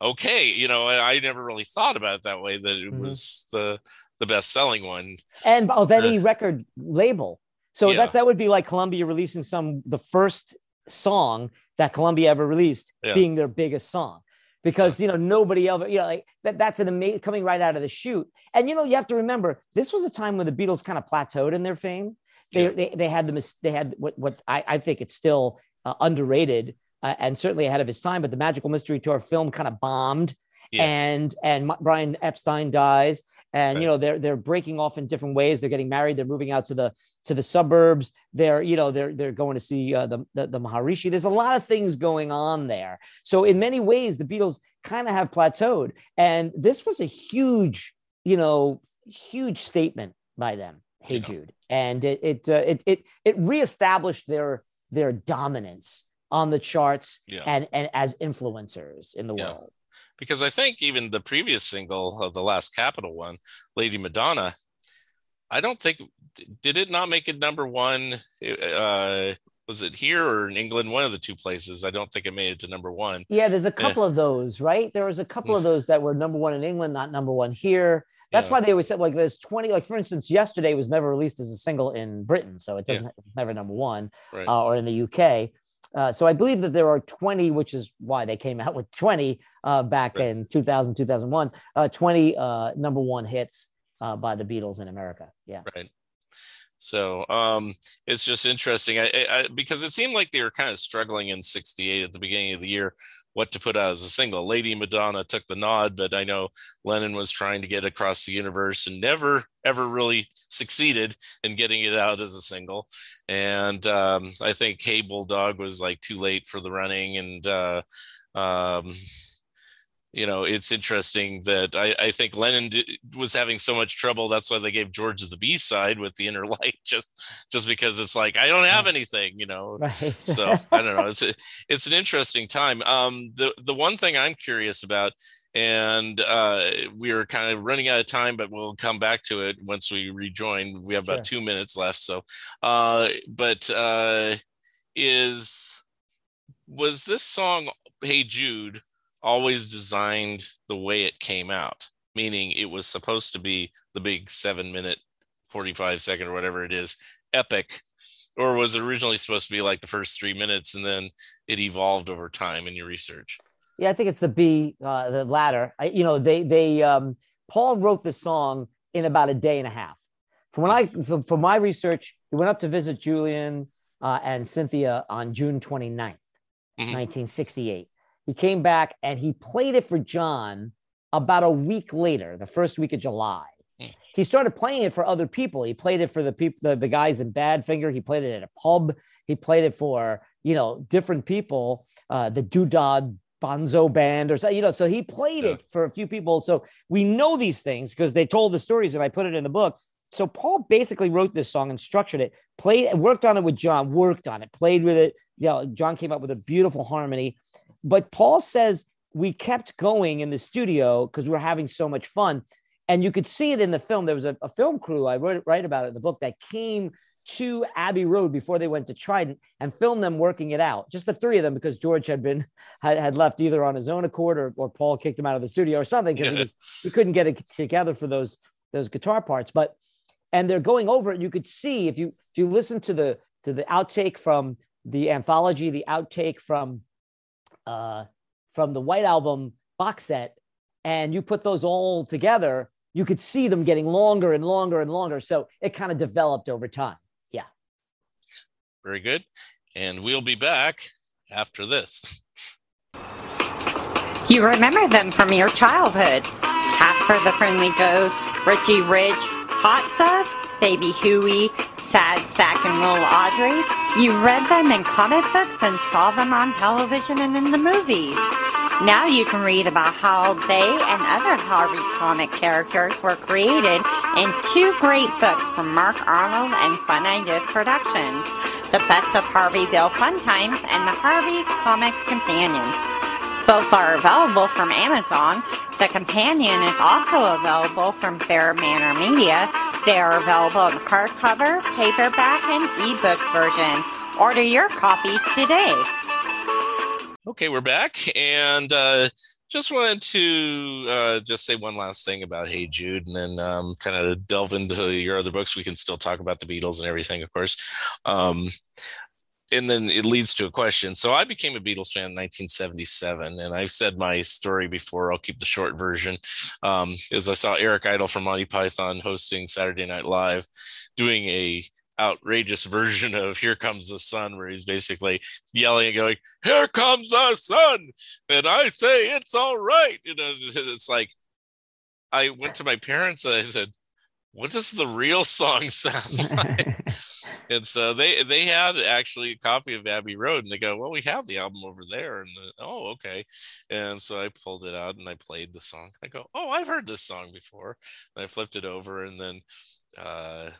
okay, you know, I, I never really thought about it that way. That it Mhm. was the the best selling one. and of any record label. So Yeah. that that would be like Columbia releasing some the first song that Columbia ever released Yeah. being their biggest song. Because you know nobody ever you know like that that's an amazing coming right out of the chute and you know you have to remember this was a time when the Beatles kind of plateaued in their fame they Yeah. they, they had the mis- they had what what I, I think it's still uh, underrated uh, and certainly ahead of its time but the Magical Mystery Tour film kind of bombed Yeah. and and Brian Epstein dies and Right. you know they're they're breaking off in different ways. They're getting married. They're moving out to the to the suburbs. They're you know they're they're going to see uh, the, the the Maharishi. There's a lot of things going on there. So in many ways the Beatles kind of have plateaued. And this was a huge you know huge statement by them. Hey Yeah. Jude. And it it uh, it it it reestablished their their dominance on the charts Yeah. and and as influencers in the Yeah. world because I think even the previous single of the last Capitol one, Lady Madonna, I don't think did it not make it number one. Uh, was it here or in England? One of the two places. I don't think it made it to number one. Yeah, there's a couple of those, right? There was a couple of those that were number one in England, not number one here. That's Yeah. why they always said like there's 20, like for instance, yesterday was never released as a single in Britain, so it doesn't it was never number one Right. uh, or in the UK. Uh, so I believe that there are 20, which is why they came out with 20 uh, back Right. in 2000, 2001, uh, 20 uh, number one hits uh, by the Beatles in America. Yeah. right so um it's just interesting I, I, I because it seemed like they were kind of struggling in 68 at the beginning of the year what to put out as a single. Lady madonna took the nod but i know lennon was trying to get across the universe and never ever really succeeded in getting it out as a single. And um i think hey bulldog was like too late for the running and uh um you know, it's interesting that I, I think Lennon d- was having so much trouble. That's why they gave George the B side with the inner light, just just because it's like I don't have anything, you know. Right. So I don't know. It's a, it's an interesting time. Um, the the one thing I'm curious about, and uh, we are kind of running out of time, but we'll come back to it once we rejoin. We have about two minutes left. So, uh, but uh, is was this song "Hey Jude" always designed the way it came out? Meaning, it was supposed to be the big seven minute, forty five second, or whatever it is, epic, or was it originally supposed to be like the first three minutes, and then it evolved over time in your research? Yeah, I think it's the B, uh, the latter. I, you know, they they um, Paul wrote the song in about a day and a half. From when I from, from my research, he went up to visit Julian uh, and Cynthia on June 29th, Mhm. 1968. He came back and he played it for John about a week later, the first week of July. Hmm. He started playing it for other people. He played it for the people, the, the guys in Badfinger. He played it at a pub. He played it for you know different people, uh, the Doodad Bonzo Band or so you know. So he played Yeah. it for a few people. So we know these things because they told the stories and I put it in the book. So Paul basically wrote this song and structured it, played, worked on it with John, worked on it, played with it. You know, John came up with a beautiful harmony. But Paul says we kept going in the studio because we were having so much fun. And you could see it in the film. There was a, a film crew, I wrote write about it in the book, that came to Abbey Road before they went to Trident and filmed them working it out. Just the three of them, because George had been had, had left either on his own accord or, or Paul kicked him out of the studio or something because he Yeah. was he couldn't get it together for those those guitar parts. But and they're going over it. You could see if you if you listen to the to the outtake from the anthology, the outtake from uh from the White Album box set, and you put those all together, you could see them getting longer and longer and longer. So it kind of developed over time. Yeah. Very good. And we'll be back after this. You remember them from your childhood. Casper the Friendly Ghost, Richie Rich, Hot Stuff, Baby Huey, Sad Sack and Little Audrey. You read them in comic books and saw them on television and in the movies. Now you can read about how they and other Harvey comic characters were created in two great books from Mark Arnold and Fun Ideas Productions. The Best of Harveyville Fun Times and the Harvey Comic Companion. Both are available from Amazon. The companion is also available from BearManor Media. They are available in hardcover, paperback, and ebook versions. Order your copies today. Okay, we're back, and uh, just wanted to uh, just say one last thing about Hey Jude, and then um, kind of delve into your other books. We can still talk about the Beatles and everything, of course. Um, and then it leads to a question. So I became a Beatles fan in 1977, and I've said my story before. I'll keep the short version. Um, is I saw Eric Idle from Monty Python hosting Saturday Night Live, doing a outrageous version of "Here Comes the Sun," where he's basically yelling and going, "Here comes the sun," and I say it's all right. You know, it's like I went to my parents and I said, "What does the real song sound like?" and so they they had actually a copy of Abbey Road, and they go, "Well, we have the album over there." And the, oh, okay. And so I pulled it out and I played the song. I go, "Oh, I've heard this song before." And I flipped it over, and then uh,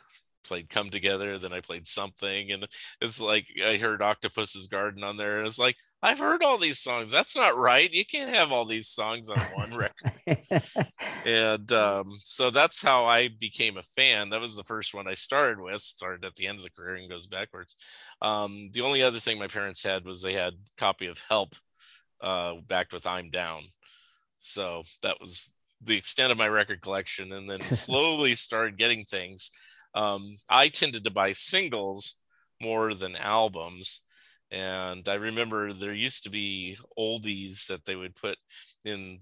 played "Come Together." Then I played something, and it's like I heard Octopus's Garden on there, and it's like I've heard all these songs. That's not right. You can't have all these songs on one record and um, so that's how I became a fan. That was the first one I started with. Started at the end of the career and goes backwards. Um, the only other thing my parents had was they had a copy of Help, uh, backed with I'm Down. So that was the extent of my record collection, and then slowly started getting things. Um, I tended to buy singles more than albums, and I remember there used to be oldies that they would put in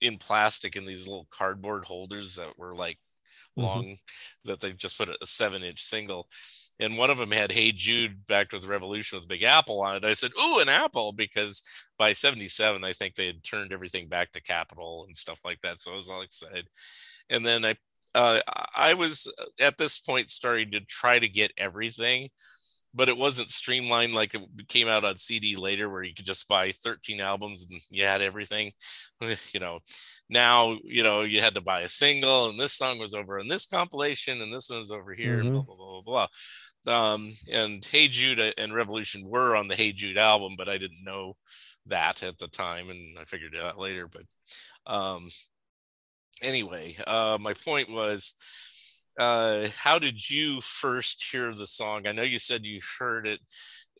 in plastic in these little cardboard holders that were like Mhm. long that they just put a seven inch single. And one of them had Hey Jude back with the Revolution with Big Apple on it. I said, Ooh, an apple, because by 77, I think they had turned everything back to Capitol and stuff like that. So I was all excited. And then I uh, I was at this point starting to try to get everything, but it wasn't streamlined like it came out on CD later, where you could just buy 13 albums and you had everything. you know, now you know you had to buy a single, and this song was over in this compilation, and this one was over here, Mhm. blah blah blah blah. blah. Um, and Hey Jude and Revolution were on the Hey Jude album, but I didn't know that at the time, and I figured it out later. But um, anyway, uh, my point was, uh, how did you first hear the song? I know you said you heard it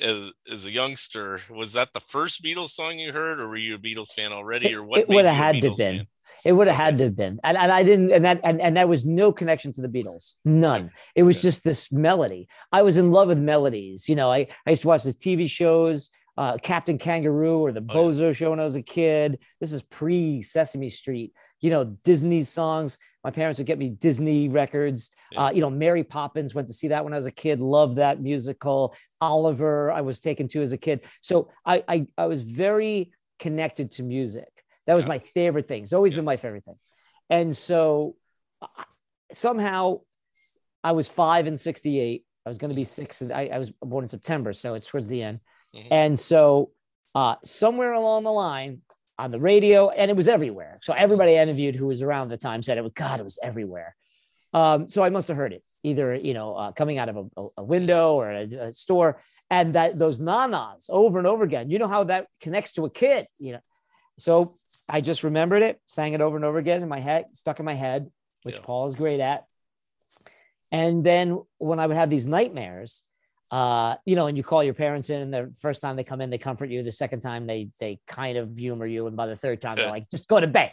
as, as a youngster. Was that the first Beatles song you heard, or were you a Beatles fan already, or what? it would have had to have been. fan? It would have had to have been, and, and I didn't, and that and, and that was no connection to the Beatles, none. It was Yeah. just this melody. I was in love with melodies. You know, I I used to watch these TV shows, uh, Captain Kangaroo or the Oh, Bozo Show when I was a kid. This is pre Sesame Street. You know, Disney songs. My parents would get me Disney records. Yeah. Uh, you know, Mary Poppins. Went to see that when I was a kid. Loved that musical. Oliver. I was taken to as a kid. So I I, I was very connected to music. That was Yeah. my favorite thing. It's always Yeah. been my favorite thing. And so I- somehow I was five and 68. I was going to be six. And I, I was born in September. So it's towards the end. Mhm. And so uh, somewhere along the line on the radio, and it was everywhere. So everybody I interviewed who was around the time said it was, God, it was everywhere. Um, so I must have heard it either, you know, uh, coming out of a, a- window or a, a store and that those nanas over and over again, you know how that connects to a kid, you know? So I just remembered it, sang it over and over again in my head, stuck in my head, which Yeah. Paul is great at. And then when I would have these nightmares, uh, you know, and you call your parents in, and the first time they come in, they comfort you. The second time, they they kind of humor you, and by the third time, they're like, "Just go to bed."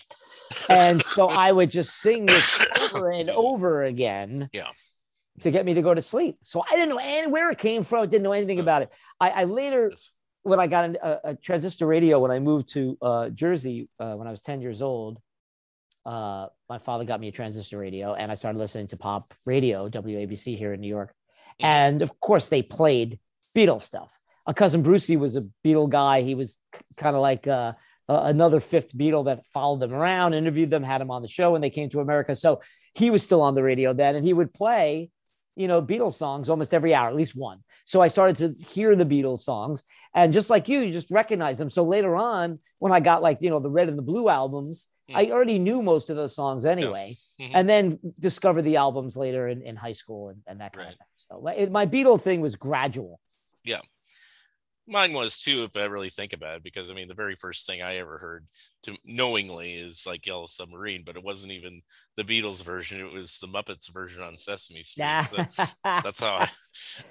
And so I would just sing this over and over again, Yeah. to get me to go to sleep. So I didn't know any, where it came from. Didn't know anything about it. I, I later when I got an- a, a transistor radio when I moved to uh, Jersey uh, when I was 10 years old, uh, my father got me a transistor radio and I started listening to pop radio, WABC here in New York. And of course, they played Beatles stuff. A Cousin Brucie was a Beatle guy. He was kind of like uh, uh, another fifth Beatle that followed them around, interviewed them, had them on the show when they came to America. So he was still on the radio then, and he would play, you know, Beatles songs almost every hour, at least one. So I started to hear the Beatles songs, and just like you, you just recognize them. So later on, when I got like you know the Red and the Blue albums, I already knew most of those songs anyway, Mhm. and then discovered the albums later in, in high school and, and that kind Right. of thing. So like, it, my Beatle thing was gradual. Yeah. Mine was too, if I really think about it, because I mean, the very first thing I ever heard to knowingly is like Yellow Submarine, but it wasn't even the Beatles version; it was the Muppets version on Sesame Street. So that's how I,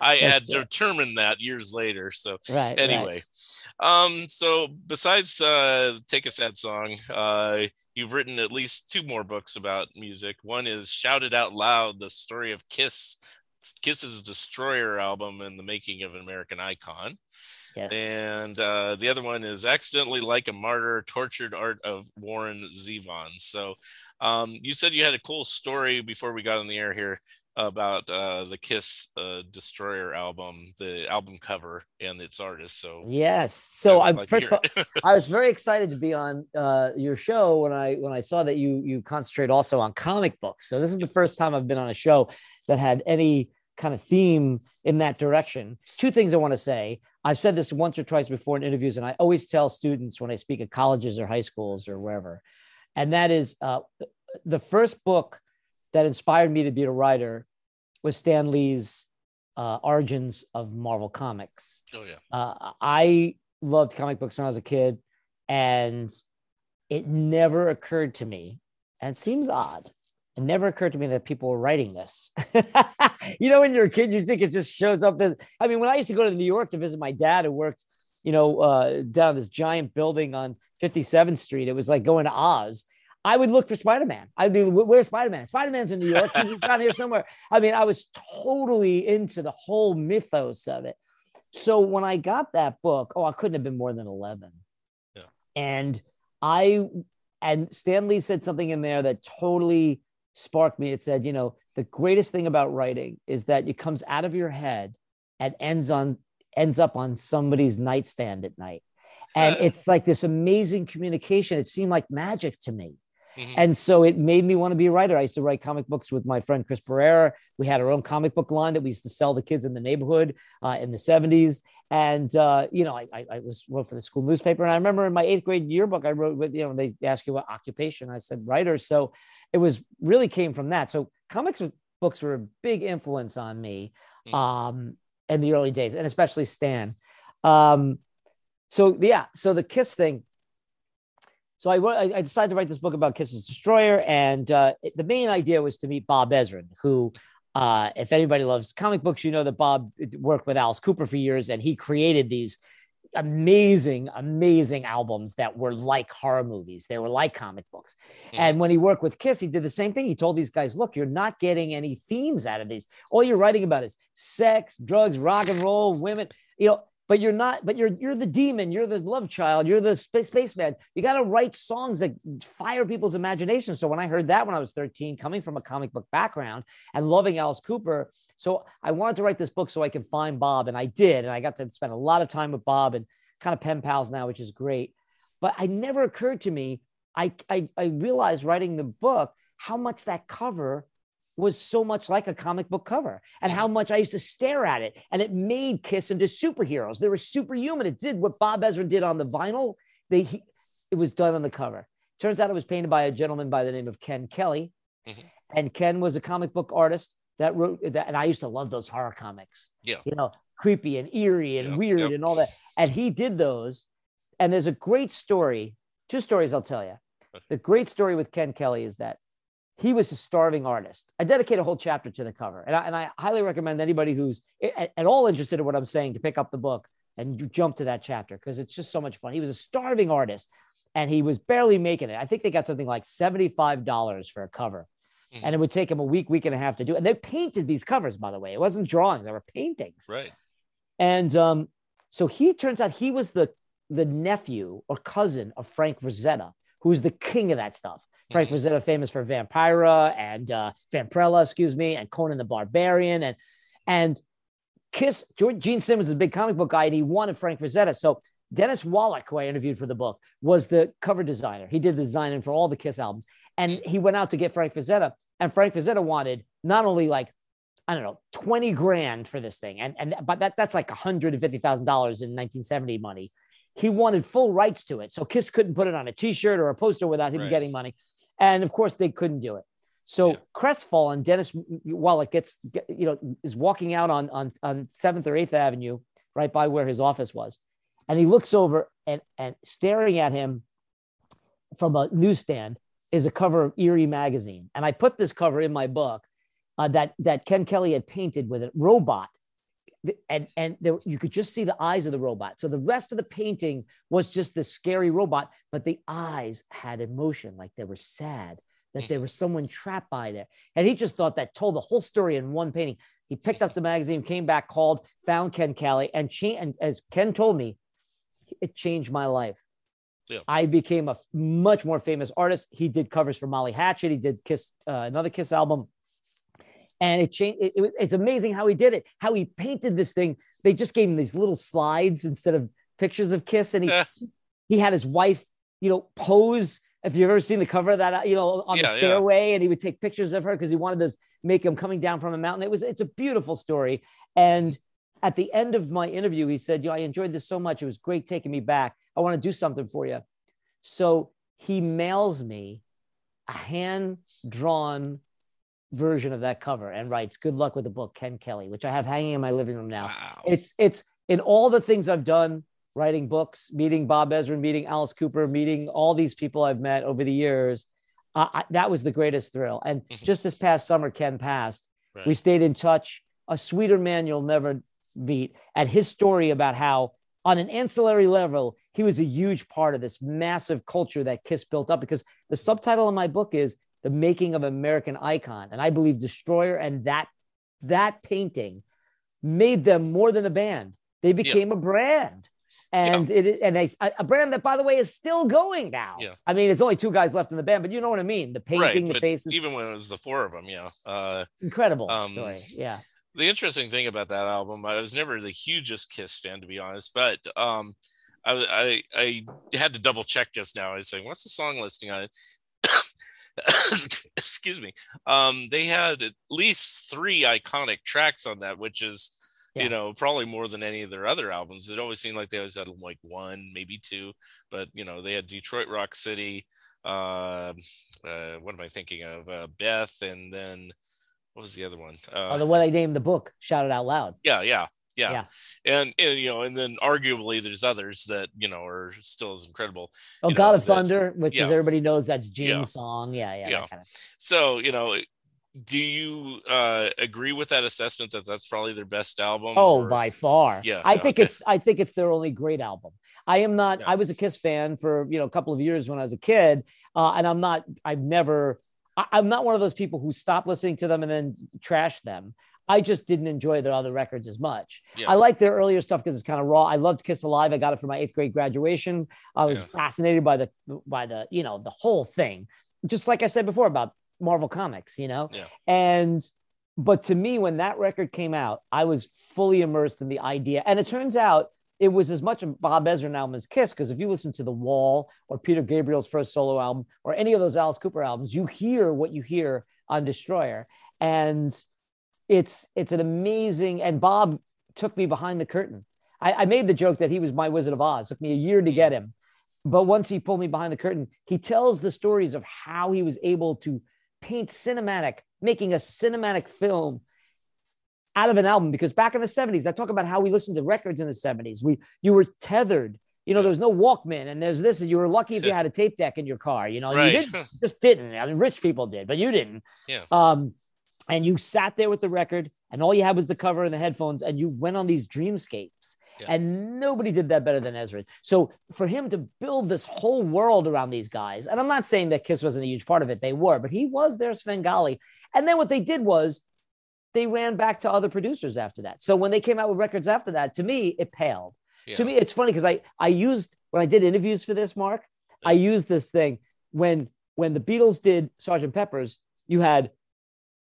I had right. determined that years later. So right. right. anyway, um, so besides uh, "Take a Sad Song," uh, you've written at least two more books about music. One is Shout It Out Loud: The Story of Kiss." Kiss's Destroyer album and the making of an American icon. yes. And uh, the other one is Accidentally Like a Martyr Tortured Art of Warren Zevon. So um, you said you had a cool story before we got on the air here about uh, the Kiss uh, Destroyer album, the album cover and its artist. So Yes. So I'd I like first all, I was very excited to be on uh, your show when I when I saw that you you concentrate also on comic books. So this is the first time I've been on a show that had any kind of theme in that direction. Two things I want to say. I've said this once or twice before in interviews, and I always tell students when I speak at colleges or high schools or wherever, and that is uh, the first book that inspired me to be a writer was Stan Lee's uh, Origins of Marvel Comics oh yeah, uh, I loved comic books when I was a kid, and it never occurred to me, and it seems odd. It never occurred to me that people were writing this. you know, when you're a kid, you think it just shows up. As, I mean, when I used to go to New York to visit my dad, who worked, you know, uh, down this giant building on 57th Street, it was like going to Oz. I would look for Spider Man. I'd be, where's Spider Man? Spider Man's in New York. He's down here somewhere. I mean, I was totally into the whole mythos of it. So when I got that book, oh, I couldn't have been more than 11. Yeah. And I, and Stan Lee said something in there that totally sparked me. It said, you know, the greatest thing about writing is that it comes out of your head and ends on, ends up on somebody's nightstand at night. And it's like this amazing communication. It seemed like magic to me. Mhm. And so it made me want to be a writer. I used to write comic books with my friend Chris Pereira. We had our own comic book line that we used to sell the kids in the neighborhood uh, in the 70s. And, uh, you know, I, I, I was wrote for the school newspaper. And I remember in my eighth grade yearbook, I wrote with, you know, they ask you what occupation. I said writer. So it was really came from that. So comics books were a big influence on me Mm. um, in the early days, and especially Stan. Um, so yeah, so the Kiss thing. So I, wrote, I decided to write this book about Kiss's Destroyer, and uh, the main idea was to meet Bob Ezrin, who, uh, if anybody loves comic books, you know that Bob worked with Alice Cooper for years, and he created these amazing, amazing albums that were like horror movies. They were like comic books. Mhm. And when he worked with Kiss, he did the same thing. He told these guys, "Look, you're not getting any themes out of these. All you're writing about is sex, drugs, rock and roll, women. You know." But you're not. But you're you're the demon. You're the love child. You're the space spaceman. You got to write songs that fire people's imagination. So when I heard that when I was 13, coming from a comic book background and loving Alice Cooper, so I wanted to write this book so I could find Bob, and I did, and I got to spend a lot of time with Bob and kind of pen pals now, which is great. But it never occurred to me. I I, I realized writing the book how much that cover was so much like a comic book cover and how much I used to stare at it. And it made Kiss into superheroes. They were superhuman. It did what Bob Ezrin did on the vinyl. They he, it was done on the cover. Turns out it was painted by a gentleman by the name of Ken Kelly. Mhm. And Ken was a comic book artist that wrote that. And I used to love those horror comics. Yeah. You know, creepy and eerie and Yep, weird and all that. And he did those. And there's a great story, two stories I'll tell you. The great story with Ken Kelly is that he was a starving artist. I dedicate a whole chapter to the cover, and I, and I highly recommend anybody who's at, at all interested in what I'm saying to pick up the book and jump to that chapter because it's just so much fun. He was a starving artist, and he was barely making it. I think they got something like seventy-five dollars for a cover, Mhm. and it would take him a week, week and a half to do. And they painted these covers, by the way. It wasn't drawings; they were paintings. Right. And um, so he turns out he was the the nephew or cousin of Frank Frazetta, who's the king of that stuff. Frank Mhm. Frazetta, famous for Vampira and uh, Vampirella, excuse me, and Conan the Barbarian, and and Kiss. George, Gene Simmons is a big comic book guy, and he wanted Frank Frazetta. So Dennis Woloch, who I interviewed for the book, was the cover designer. He did the designing for all the Kiss albums, and he went out to get Frank Frazetta, and Frank Frazetta wanted not only like I don't know, 20 grand for this thing. And, and but that, that's like $150,000 in 1970 money. He wanted full rights to it. So Kiss couldn't put it on a t-shirt or a poster without him Right. getting money. And of course they couldn't do it. So Yeah. crestfallen, Dennis Woloch gets, you know, is walking out on, on, on 7th or 8th Avenue, right by where his office was. And he looks over and, and staring at him from a newsstand is a cover of Eerie magazine. And I put this cover in my book uh, that that Ken Kelly had painted with a robot, and and there, you could just see the eyes of the robot. So the rest of the painting was just the scary robot, but the eyes had emotion, like they were sad, that there was someone trapped by there. And he just thought that told the whole story in one painting. He picked up the magazine, came back, called, found Ken Kelly, and, cha- and as Ken told me, it changed my life. Yeah. I became a much more famous artist. He did covers for Molly Hatchet. He did Kiss, uh, another Kiss album, and it changed. It, it was, it's amazing how he did it. How he painted this thing. They just gave him these little slides instead of pictures of Kiss, and he Yeah. he had his wife, you know, pose. If you've ever seen the cover of that, uh, you know, on Yeah, the yeah. stairway, and he would take pictures of her because he wanted to make him coming down from a mountain. It was it's a beautiful story. And at the end of my interview, he said, "You know, I enjoyed this so much. It was great taking me back. I want to do something for you." So he mails me a hand drawn version of that cover and writes, "Good luck with the book, Ken Kelly," which I have hanging in my living room now. Wow. It's it's in all the things I've done, writing books, meeting Bob Ezrin, meeting Alice Cooper, meeting all these people I've met over the years. Uh, I, that was the greatest thrill. And just this past summer, Ken passed. Right. We stayed in touch. A sweeter man you'll never meet. And his story about how, on an ancillary level, he was a huge part of this massive culture that Kiss built up. Because the subtitle of my book is "The Making of American Icon," and I believe Destroyer and that that painting made them more than a band. They became a brand. And it is, and they, a brand that, by the way, is still going now. Yeah. I mean, it's only two guys left in the band, but you know what I mean. The painting, right the faces, even when it was the four of them yeah uh incredible um, story. Yeah. the interesting thing about that album, I was never the hugest Kiss fan to be honest, but um, I, I I had to double check just now. I was saying, what's the song listing on it? Excuse me. Um, they had at least three iconic tracks on that, which is Yeah. you know probably more than any of their other albums. It always seemed like they always had like one, maybe two, but you know they had Detroit Rock City. Uh, uh, what am I thinking of? Uh, Beth, and then what was the other one? Uh, Oh, the one they named the book, shout it out loud. yeah yeah yeah, Yeah. And, and you know and then arguably there's others that you know are still as incredible Oh, You know, God of that- Thunder, which yeah. is everybody knows that's Gene's Yeah. song. Yeah, yeah, Yeah. Kind of, so you know do you uh agree with that assessment that that's probably their best album oh, or- by far. Yeah, I think okay. it's I think it's their only great album. I am not. I was a Kiss fan for you know a couple of years when I was a kid, uh, and I'm not. I've never. I'm not one of those people who stop listening to them and then trash them. I just didn't enjoy their other records as much. Yeah. I like their earlier stuff because it's kind of raw. I loved Kiss Alive. I got it for my eighth grade graduation. I was Yeah. fascinated by the by the you know the whole thing. Just like I said before about Marvel Comics, you know. Yeah. And but to me, when that record came out, I was fully immersed in the idea. And it turns out it was as much a Bob Ezrin album as Kiss, because if you listen to The Wall or Peter Gabriel's first solo album or any of those Alice Cooper albums, you hear what you hear on Destroyer. And it's it's an amazing and Bob took me behind the curtain. I, I made the joke that he was my Wizard of Oz. It took me a year to get him. But once he pulled me behind the curtain, he tells the stories of how he was able to paint cinematic, making a cinematic film out of an album. Because back in the 70s, I talk about how we listened to records in the 70s. We you were tethered. You know, there was no Walkman, and there's this, and you were lucky if you had a tape deck in your car. You know, you didn't just didn't. I mean, rich people did, but you didn't. Yeah. Um, and you sat there with the record, and all you had was the cover and the headphones, and you went on these dreamscapes. Yeah. And nobody did that better than Ezrin. So for him to build this whole world around these guys, and I'm not saying that Kiss wasn't a huge part of it, they were, but he was their Svengali. And then what they did was they ran back to other producers after that. So when they came out with records after that, to me, it paled. To me, it's funny because I I used when I did interviews for this, Mark, I used this thing when when the Beatles did Sergeant Pepper's, you had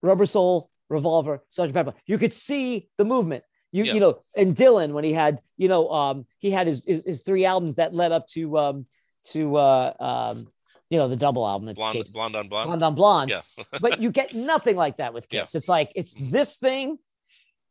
Rubber Soul, Revolver, Sergeant Pepper. You could see the movement. You Yeah. you know, and Dylan when he had you know um he had his his, his three albums that led up to um to uh um you know the double album. Blonde blonde on blonde, Blonde on Blonde. yeah but you get nothing like that with Yeah. Kiss. It's like it's this thing,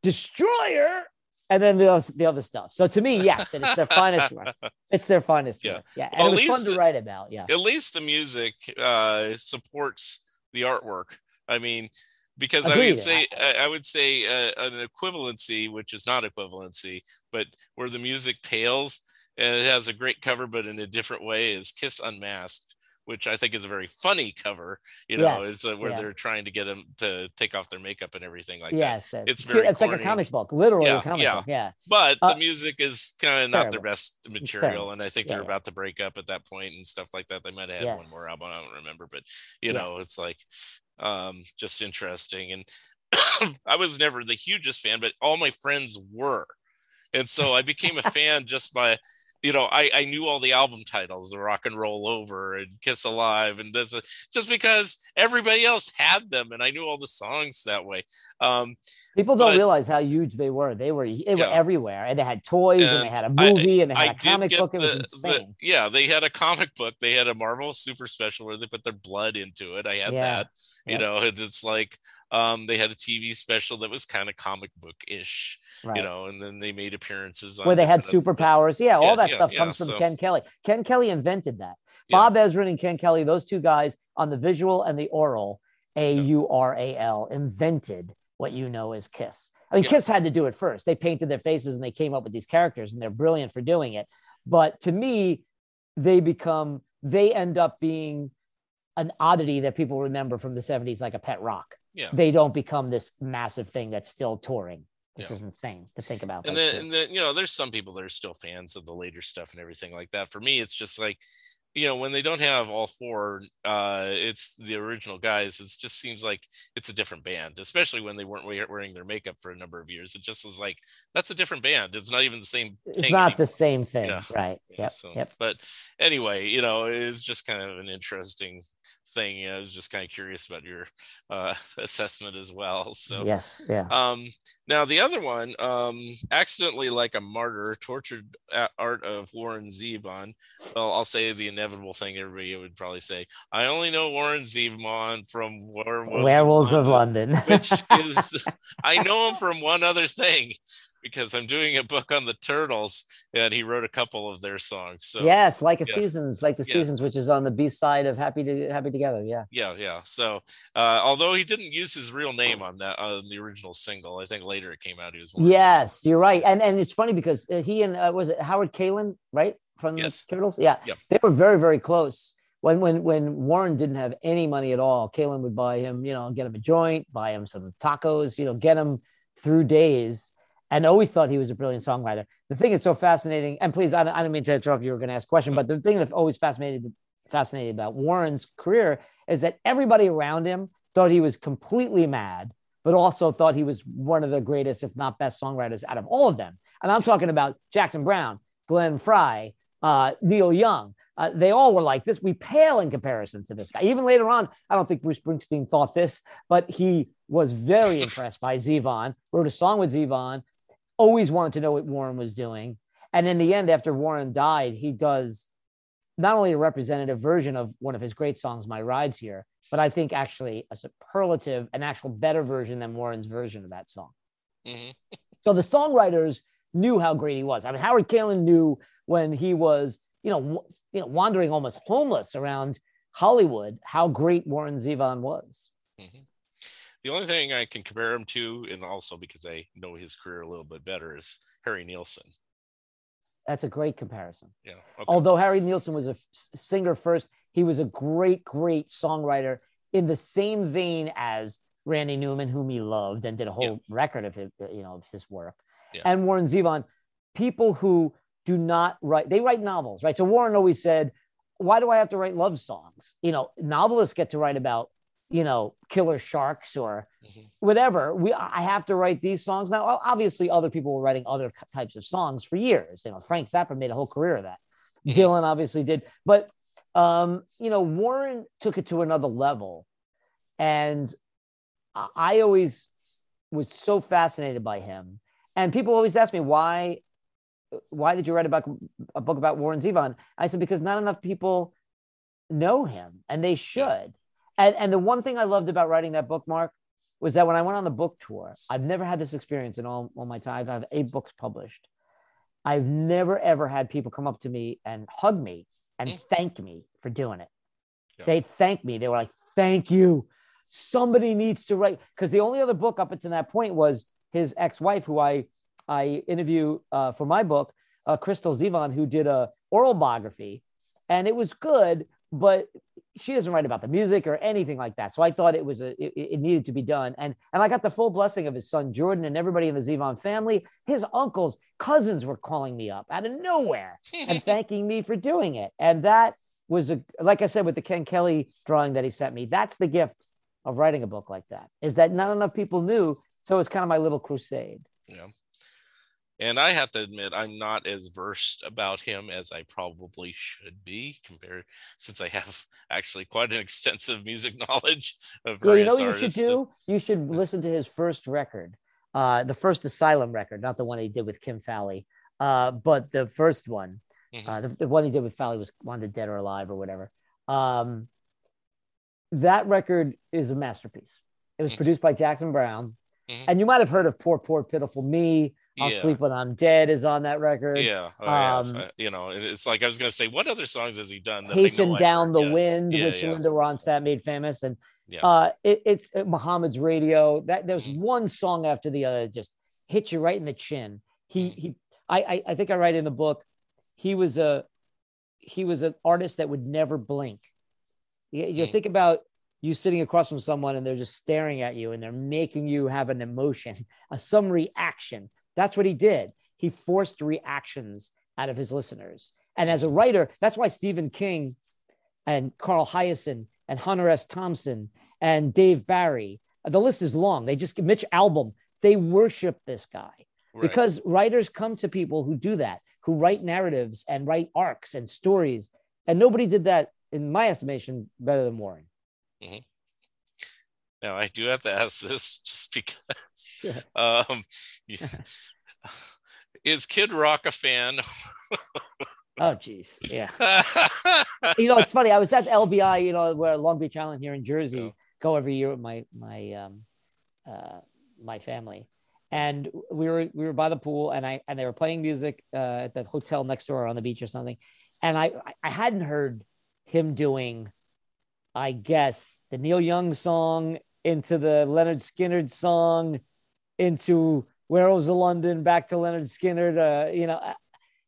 Destroyer, and then the, other- the other stuff. So to me, yes, and it's their finest work. It's their finest Yeah. work. Yeah, and Well, it was fun least to the- write about. Yeah, at least the music uh supports the artwork i mean because i would say I, would say uh, an equivalency which is not equivalency but where the music pales and it has a great cover but in a different way is kiss unmasked which i think is a very funny cover you know Yes, it's uh, where yeah. they're trying to get them to take off their makeup and everything like that yes, It's cute. very It's like a corny. comic book, literally Yeah, a comic yeah. book. Yeah, but Uh, the music is kind of not their best material and i think they're about to break up at that point and stuff like that they might have had one more album i don't remember but you know it's like um just interesting. And i was never the hugest fan but all my friends were. And so i became a fan just by you know I, I knew all the album titles the rock and roll over and kiss alive and this just because everybody else had them and i knew all the songs that way um people don't but- realize how huge they were. They were they were Yeah. everywhere, and they had toys, and, they had a movie, and they had I a comic book. It was the, the insane. yeah, they had a comic book. They had a Marvel Super Special where they put their blood into it. I had Yeah. that. You Yep. know, and it's like um they had a TV special that was kind of comic book ish, right. you know, and then they made appearances on Where they had superpowers. Yeah, all that yeah, stuff yeah, comes from so- Ken Kelly. Ken Kelly invented that. Yeah. Bob Ezrin and Ken Kelly, those two guys on the visual and the oral, A U R A L, invented what you know as Kiss. I mean, Yeah. Kiss had to do it first. They painted their faces and they came up with these characters, and they're brilliant for doing it. But to me, they become, they end up being an oddity that people remember from the 70s, like a pet rock. Yeah. They don't become this massive thing that's still touring, which Yeah. is insane to think about. and then, and then you know there's some people that are still fans of the later stuff and everything like that for me it's just like you know when they don't have all four uh it's the original guys it just seems like it's a different band especially when they weren't wearing their makeup for a number of years it just was like that's a different band it's not even the same It's not anymore. the same thing, right? Yeah, Yep. so, Yep. but anyway you know it was just kind of an interesting thing i was just kind of curious about your uh assessment as well so Yes. Yeah. um, now the other one, um, accidentally like a martyr, tortured art of Warren Zevon. Well, I'll say the inevitable thing everybody would probably say. I only know Warren Zevon from Werewolves, Werewolves of London. which is I know him from one other thing because I'm doing a book on the Turtles, and he wrote a couple of their songs. So yes, like a yeah. seasons, like the Yeah. seasons, which is on the B side of Happy to Happy Together. Yeah. yeah yeah so uh although he didn't use his real name on that on the original single i think later it came out he was Yes, you're right, and and it's funny because uh, he and uh, was it Howard Kaylan, right, from Yes. the Turtles? Yeah, Yep. they were very very close. When when when Warren didn't have any money at all, Kaylan would buy him, you know, get him a joint, buy him some tacos, you know, get him through days, and always thought he was a brilliant songwriter. The thing that's so fascinating, and please, I don't, I don't mean to interrupt. You were going to ask a question, but the thing that always fascinated fascinated about Warren's career is that everybody around him thought he was completely mad, but also thought he was one of the greatest, if not best, songwriters out of all of them. And I'm talking about Jackson Browne, Glenn Frey, uh, Neil Young. Uh, they all were like this. We pale in comparison to this guy. Even later on, I don't think Bruce Springsteen thought this, but he was very impressed by Zevon. Wrote a song with Zevon. Always wanted to know what Warren was doing. And in the end, after Warren died, he does not only a representative version of one of his great songs, My Rides Here, but I think actually a superlative, an actual better version than Warren's version of that song. Mhm. So the songwriters knew how great he was. I mean, Howard Kaylan knew when he was, you know, w- you know, wandering almost homeless around Hollywood, how great Warren Zevon was. Mhm. The only thing I can compare him to, and also because I know his career a little bit better, is Harry Nilsson. That's a great comparison. Yeah. Okay. Although Harry Nilsson was a f- singer first, he was a great, great songwriter in the same vein as Randy Newman, whom he loved and did a whole record of his, uh, you know, of his work, Yeah. and Warren Zevon. People who do not write, they write novels, right? So Warren always said, "Why do I have to write love songs? You know, novelists get to write about, you know, killer sharks or Mhm. whatever. We, I have to write these songs now. Obviously, other people were writing other types of songs for years. You know, Frank Zappa made a whole career of that. Mhm. Dylan obviously did, but um, you know, Warren took it to another level, and I- I always was so fascinated by him. And people always ask me why, why did you write about a book about Warren Zevon? I said because not enough people know him, and they should. And and the one thing I loved about writing that book, Mark, was that when I went on the book tour, I've never had this experience in all, all my time. I have eight books published. I've never ever had people come up to me and hug me and Mm. thank me for doing it. Yeah. They thanked me. They were like, "Thank you." Somebody needs to write because the only other book up until that point was his ex-wife, who I I interview uh, for my book, uh, Crystal Zevon, who did a oral biography, and it was good, but she doesn't write about the music or anything like that. So I thought it was a it, it needed to be done, and and I got the full blessing of his son Jordan and everybody in the Zevon family. His uncles, cousins were calling me up out of nowhere and thanking me for doing it, and that was a like I said with the Ken Kelly drawing that he sent me. That's the gift of writing a book like that is that not enough people knew. So it's kind of my little crusade. Yeah. And I have to admit, I'm not as versed about him as I probably should be, compared since I have actually quite an extensive music knowledge of Well, you know what you should do? You should listen to his first record, uh, the first Asylum record, not the one he did with Kim Fowley, uh, but the first one. Mhm. Uh, the, the one he did with Fowley was Wanted Dead or Alive or whatever. Um, that record is a masterpiece. It was Mhm. produced by Jackson Browne. Mhm. And you might have heard of Poor, Poor, Pitiful Me. I'll Yeah. Sleep When I'm Dead is on that record. Yeah, oh, yeah, Um, so, you know, it's like I was going to say, what other songs has he done? That I know Hasten I've Down the Yeah, Wind, which. Linda Ronstadt made famous. And Yeah. uh, it, it's uh, Mohammed's Radio. That there's Mhm. one song after the other that just hit you right in the chin. He Mhm. he I, I I think I write in the book, he was a he was an artist that would never blink. You, you Mhm. think about you sitting across from someone and they're just staring at you and they're making you have an emotion, a some reaction. That's what he did. He forced reactions out of his listeners. And as a writer, that's why Stephen King and Carl Hiaasen and Hunter S. Thompson and Dave Barry, the list is long. They just Mitch Albom, they worship this guy Right. because writers come to people who do that, who write narratives and write arcs and stories. And nobody did that, in my estimation, better than Warren. Mm-hmm. Now I do have to ask this just because. Yeah. Um, is Kid Rock a fan? Oh, geez. Yeah. you know, it's funny. I was at LBI, you know, where Long Beach Island here in Jersey, go every year with my my um uh my family. And we were we were by the pool and I and they were playing music uh, at the hotel next door on the beach or something. And I I hadn't heard him doing, I guess, the Neil Young song into the Lynyrd Skynyrd song, into Werewolves of London, back to Lynyrd Skynyrd. Uh, you know, I-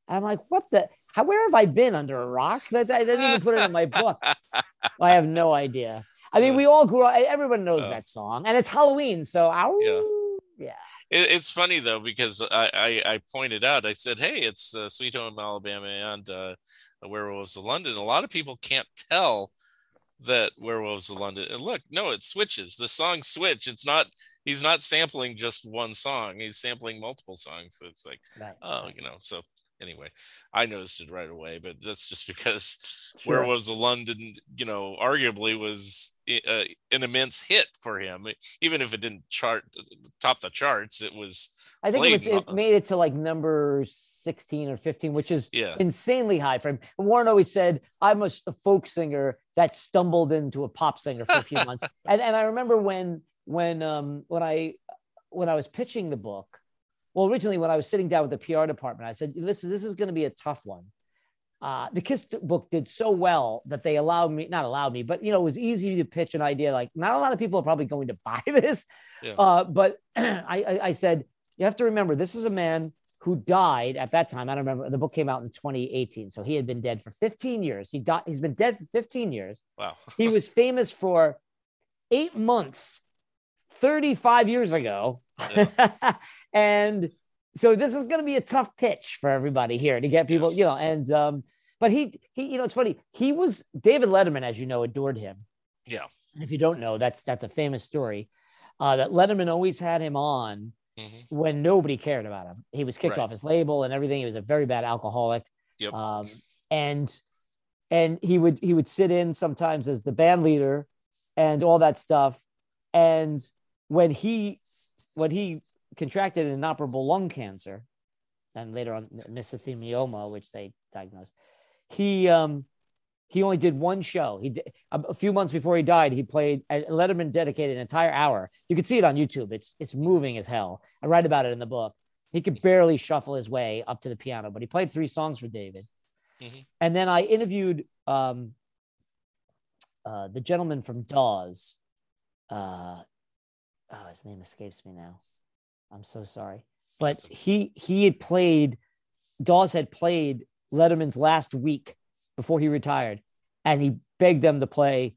I'm like, what the? How, where have I been under a rock? That I didn't even put it in my book. I have no idea. I mean, we all grew up. Everyone knows Uh, that song, and it's Halloween, so ow, Yeah. yeah. It, it's funny though because I, I I pointed out I said hey it's uh, Sweet Home Alabama and uh, Werewolves of London. A lot of people can't tell that Werewolves of London. And look, no, it switches. The song switch. It's not. He's not sampling just one song. He's sampling multiple songs. So it's like Right. oh you know so. Anyway, I noticed it right away, but that's just because Sure. Werewolves of London, you know, arguably was uh, an immense hit for him. Even if it didn't chart top the charts, it was I think it, was, it made it to like number 16 or 15, which is Yeah. insanely high for him. And Warren always said, I'm a, a folk singer that stumbled into a pop singer for a few months. And, and I remember when, when, um, when I, when I was pitching the book, well, originally when I was sitting down with the PR department, I said, listen, this is going to be a tough one. Uh, the Kiss book did so well that they allowed me, not allowed me, but you know, it was easy to pitch an idea. Like not a lot of people are probably going to buy this. Yeah. Uh, but I, I, I said, you have to remember, this is a man who died at that time. I don't remember. The book came out in 2018, so he had been dead for 15 years. He died. He's been dead for 15 years. wow. He was famous for eight months, 35 years ago, and so this is going to be a tough pitch for everybody here to get people, you know. And um, but he he, you know, it's funny. He was David Letterman, as you know, adored him. Yeah. And if you don't know, that's that's a famous story. Uh, that Letterman always had him on Mhm. when nobody cared about him. He was kicked Right. off his label and everything. He was a very bad alcoholic. Yep. Um, and and he would he would sit in sometimes as the band leader and all that stuff. And when he when he contracted an inoperable lung cancer, and later on mesothelioma, which they diagnosed, he um he only did one show. He did, a few months before he died. He played. and Letterman dedicated an entire hour. You can see it on YouTube. It's it's moving as hell. I write about it in the book. He could barely shuffle his way up to the piano, but he played three songs for David. Mhm. And then I interviewed um, uh, the gentleman from Dawes. Uh, oh, his name escapes me now. I'm so sorry, but he he had played. Dawes had played Letterman's last week before he retired, and he begged them to play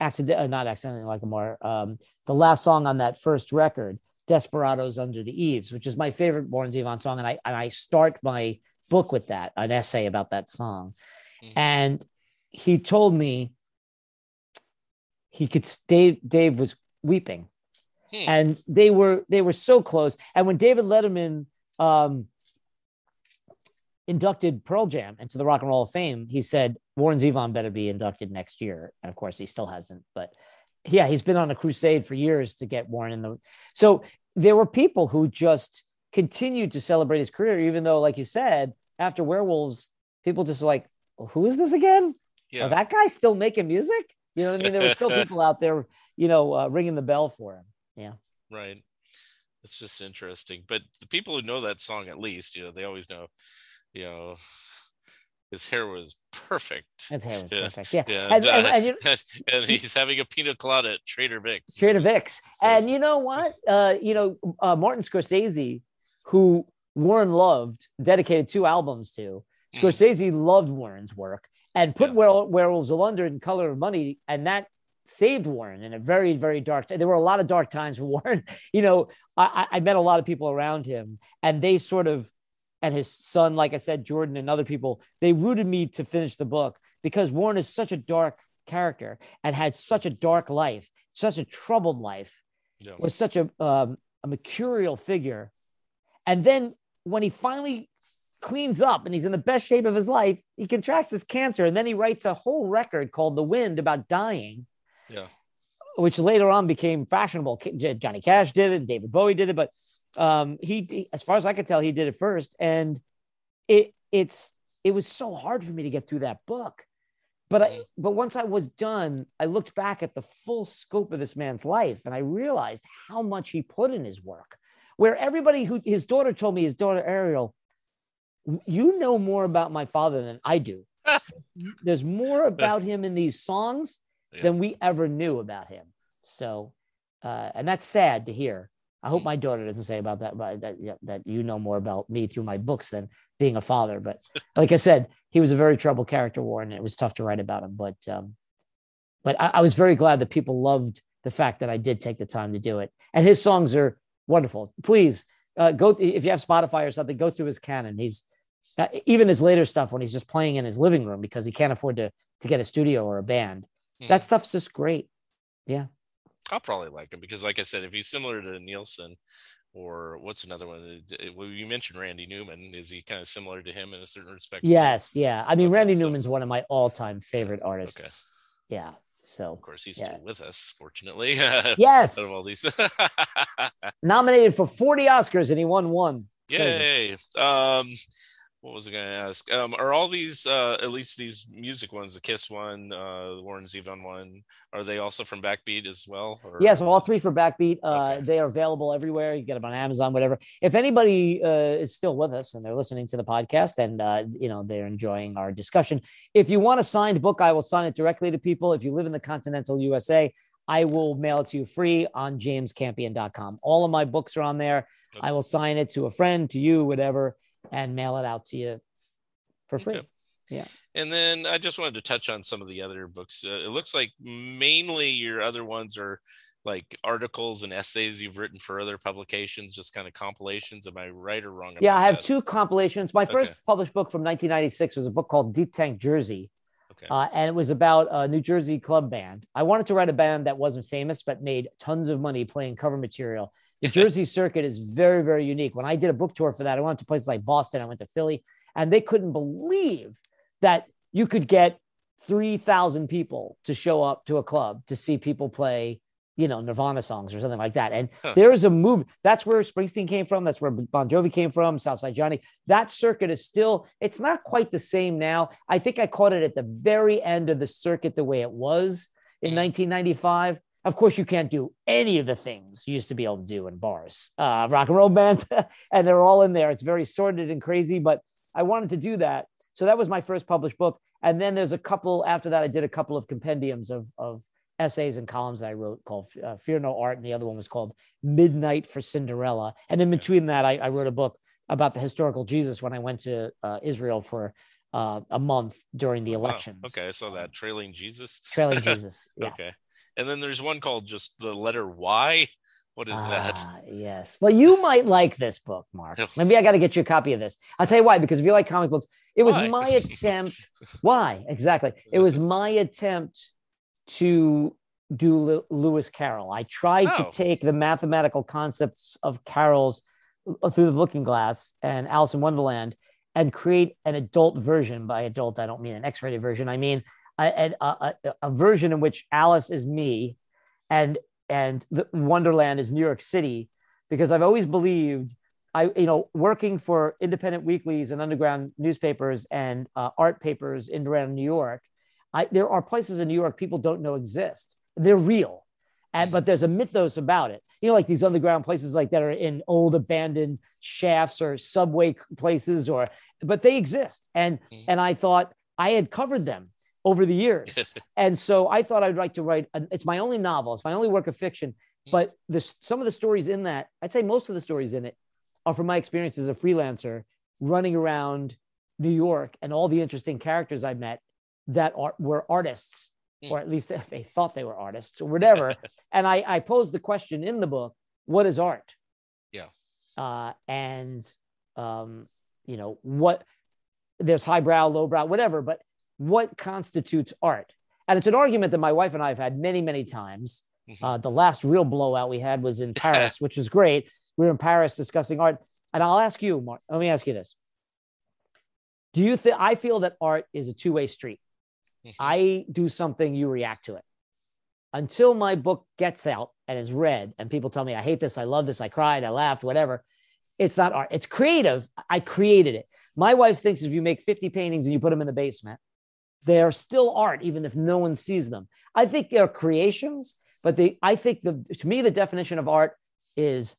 accident, uh, not accidentally like a more um, the last song on that first record, "Desperados Under the Eaves," which is my favorite Warren Zevon song, and I and I start my book with that, an essay about that song, Mhm. and he told me he could. Dave Dave was weeping Hmm. and they were they were so close. And when David Letterman um, inducted Pearl Jam into the Rock and Roll of Fame, he said Warren Zevon better be inducted next year. And of course, he still hasn't. But yeah, he's been on a crusade for years to get Warren in the. So there were people who just continued to celebrate his career, even though, like you said, after Werewolves, people just like, who is this again? Yeah. That guy still making music? You know what I mean? There were still people out there, you know, uh, ringing the bell for him. Yeah. right. It's just interesting. But the people who know that song, at least, you know, they always know, you know, his hair was perfect. That's hair was Yeah. perfect. Yeah. Yeah, And, and, you, and he's having a pina colada at Trader Vic's. Trader Vic's. And you know what? Uh, you know, uh, Martin Scorsese, who Warren loved, dedicated two albums to. Mhm. Scorsese loved Warren's work and put Yeah. Were- Werewolves of London in Color of Money, and that saved Warren in a very, very dark. There were a lot of dark times for Warren. You know, I I met a lot of people around him, and they sort of and his son, like I said, Jordan and other people, they rooted me to finish the book because Warren is such a dark character and had such a dark life, such a troubled life, Yeah. was such a um, a mercurial figure, and then when he finally cleans up and he's in the best shape of his life, he contracts this cancer, and then he writes a whole record called "The Wind" about dying Yeah. which later on became fashionable. Johnny Cash did it, David Bowie did it, but um, he, as far as I could tell, he did it first, and it it's it was so hard for me to get through that book. But I, but once I was done, I looked back at the full scope of this man's life, and I realized how much he put in his work. Where everybody who his daughter told me, his daughter Ariel, you know more about my father than I do. There's more about him in these songs Yeah. than we ever knew about him. So, uh, and that's sad to hear. I hope my daughter doesn't say about that, but that, yeah, that you know more about me through my books than being a father. But like I said, he was a very troubled character, Warren. and It was tough to write about him, but um, but I, I was very glad that people loved the fact that I did take the time to do it. And his songs are wonderful. Please uh, go if you have Spotify or something, go through his canon. He's uh, even his later stuff when he's just playing in his living room because he can't afford to to get a studio or a band. Hmm. That stuff's just great. I'll probably like him because, like I said, if he's similar to Nilsson, or what's another one? Uh, uh, Well, you mentioned Randy Newman. Is he kind of similar to him in a certain respect? Yes, yeah. I mean, Okay, Randy so- Newman's one of my all-time favorite artists. Yeah. So Of course, he's Yeah. still with us, fortunately. yes, Out of all these. nominated for 40 Oscars and he won one. Yay. Um, what was I going to ask? Um, are all these, uh, at least these music ones, the Kiss one, uh, the Warren Zevon one, are they also from Backbeat as well? Or... Yes, all three for Backbeat. Uh, Okay. They are available everywhere. You get them on Amazon, whatever. If anybody uh, is still with us and they're listening to the podcast and uh, you know they're enjoying our discussion, if you want a signed book, I will sign it directly to people. If you live in the continental USA, I will mail it to you free on jamescampion.com. All of my books are on there. I will sign it to a friend, to you, whatever, and mail it out to you for free. Okay. And then I just wanted to touch on some of the other books. Uh, it looks like mainly your other ones are like articles and essays you've written for other publications, just kind of compilations. Am I right or wrong? Yeah, I have that? two compilations. My first Okay. published book from 1996 was a book called Deep Tank Jersey. Okay. Uh, and it was about a New Jersey club band. I wanted to write a band that wasn't famous but made tons of money playing cover material. The Jersey circuit is very, very unique. When I did a book tour for that, I went to places like Boston, I went to Philly, and they couldn't believe that you could get 3,000 people to show up to a club to see people play, you know, Nirvana songs or something like that. And Huh. there is a movement. That's where Springsteen came from. That's where Bon Jovi came from, Southside Johnny. That circuit is still, it's not quite the same now. I think I caught it at the very end of the circuit the way it was in mm. 1995. Of course, you can't do any of the things you used to be able to do in bars, uh, rock and roll bands, and they're all in there. It's very sordid and crazy, but I wanted to do that. So that was my first published book. And then there's a couple after that, I did a couple of compendiums of, of essays and columns that I wrote called uh, Fear No Art. And the other one was called Midnight for Cinderella. And in between that, I, I wrote a book about the historical Jesus when I went to uh, Israel for uh, a month during the Oh, elections. Okay, I saw that trailing Jesus. Trailing Jesus. Yeah. Okay, and then there's one called just the letter Y. What is that? Ah, yes. Well, you might like this book, Mark. Maybe I got to get you a copy of this. I'll tell you why, because if you like comic books, it was Why? my attempt. why? Exactly. It was my attempt to do Lew- Lewis Carroll. I tried Oh. to take the mathematical concepts of Carroll's uh, through the looking glass and Alice in Wonderland and create an adult version. By adult, I don't mean an X-rated version. I mean a, a, a, a version in which Alice is me and and the Wonderland is New York City because I've always believed I you know working for independent weeklies and underground newspapers and uh, art papers in around New York I there are places in New York people don't know exist. They're real. And but there's a mythos about it. You know like these underground places like that are in old abandoned shafts or subway places or but they exist. And Mhm. and I thought I had covered them over the years and so I thought I'd like to write. An, it's my only novel. It's my only work of fiction. But this, some of the stories in that, I'd say most of the stories in it, are from my experience as a freelancer running around New York and all the interesting characters I met that are, were artists, or at least they thought they were artists or whatever. and I, I posed the question in the book: What is art? Yeah. Uh, and um, you know, what there's highbrow, lowbrow, whatever, but what constitutes art? And it's an argument that my wife and I have had many, many times. Mhm. Uh, the last real blowout we had was in Paris, which was great. We were in Paris discussing art. And I'll ask you, Mark, let me ask you this. Do you think I feel that art is a two way street? Mhm. I do something, you react to it. Until my book gets out and is read, and people tell me, I hate this, I love this, I cried, I laughed, whatever, it's not art. It's creative. I created it. My wife thinks if you make 50 paintings and you put them in the basement, they're still art, even if no one sees them. I think they're creations, but they, I think the, to me, the definition of art is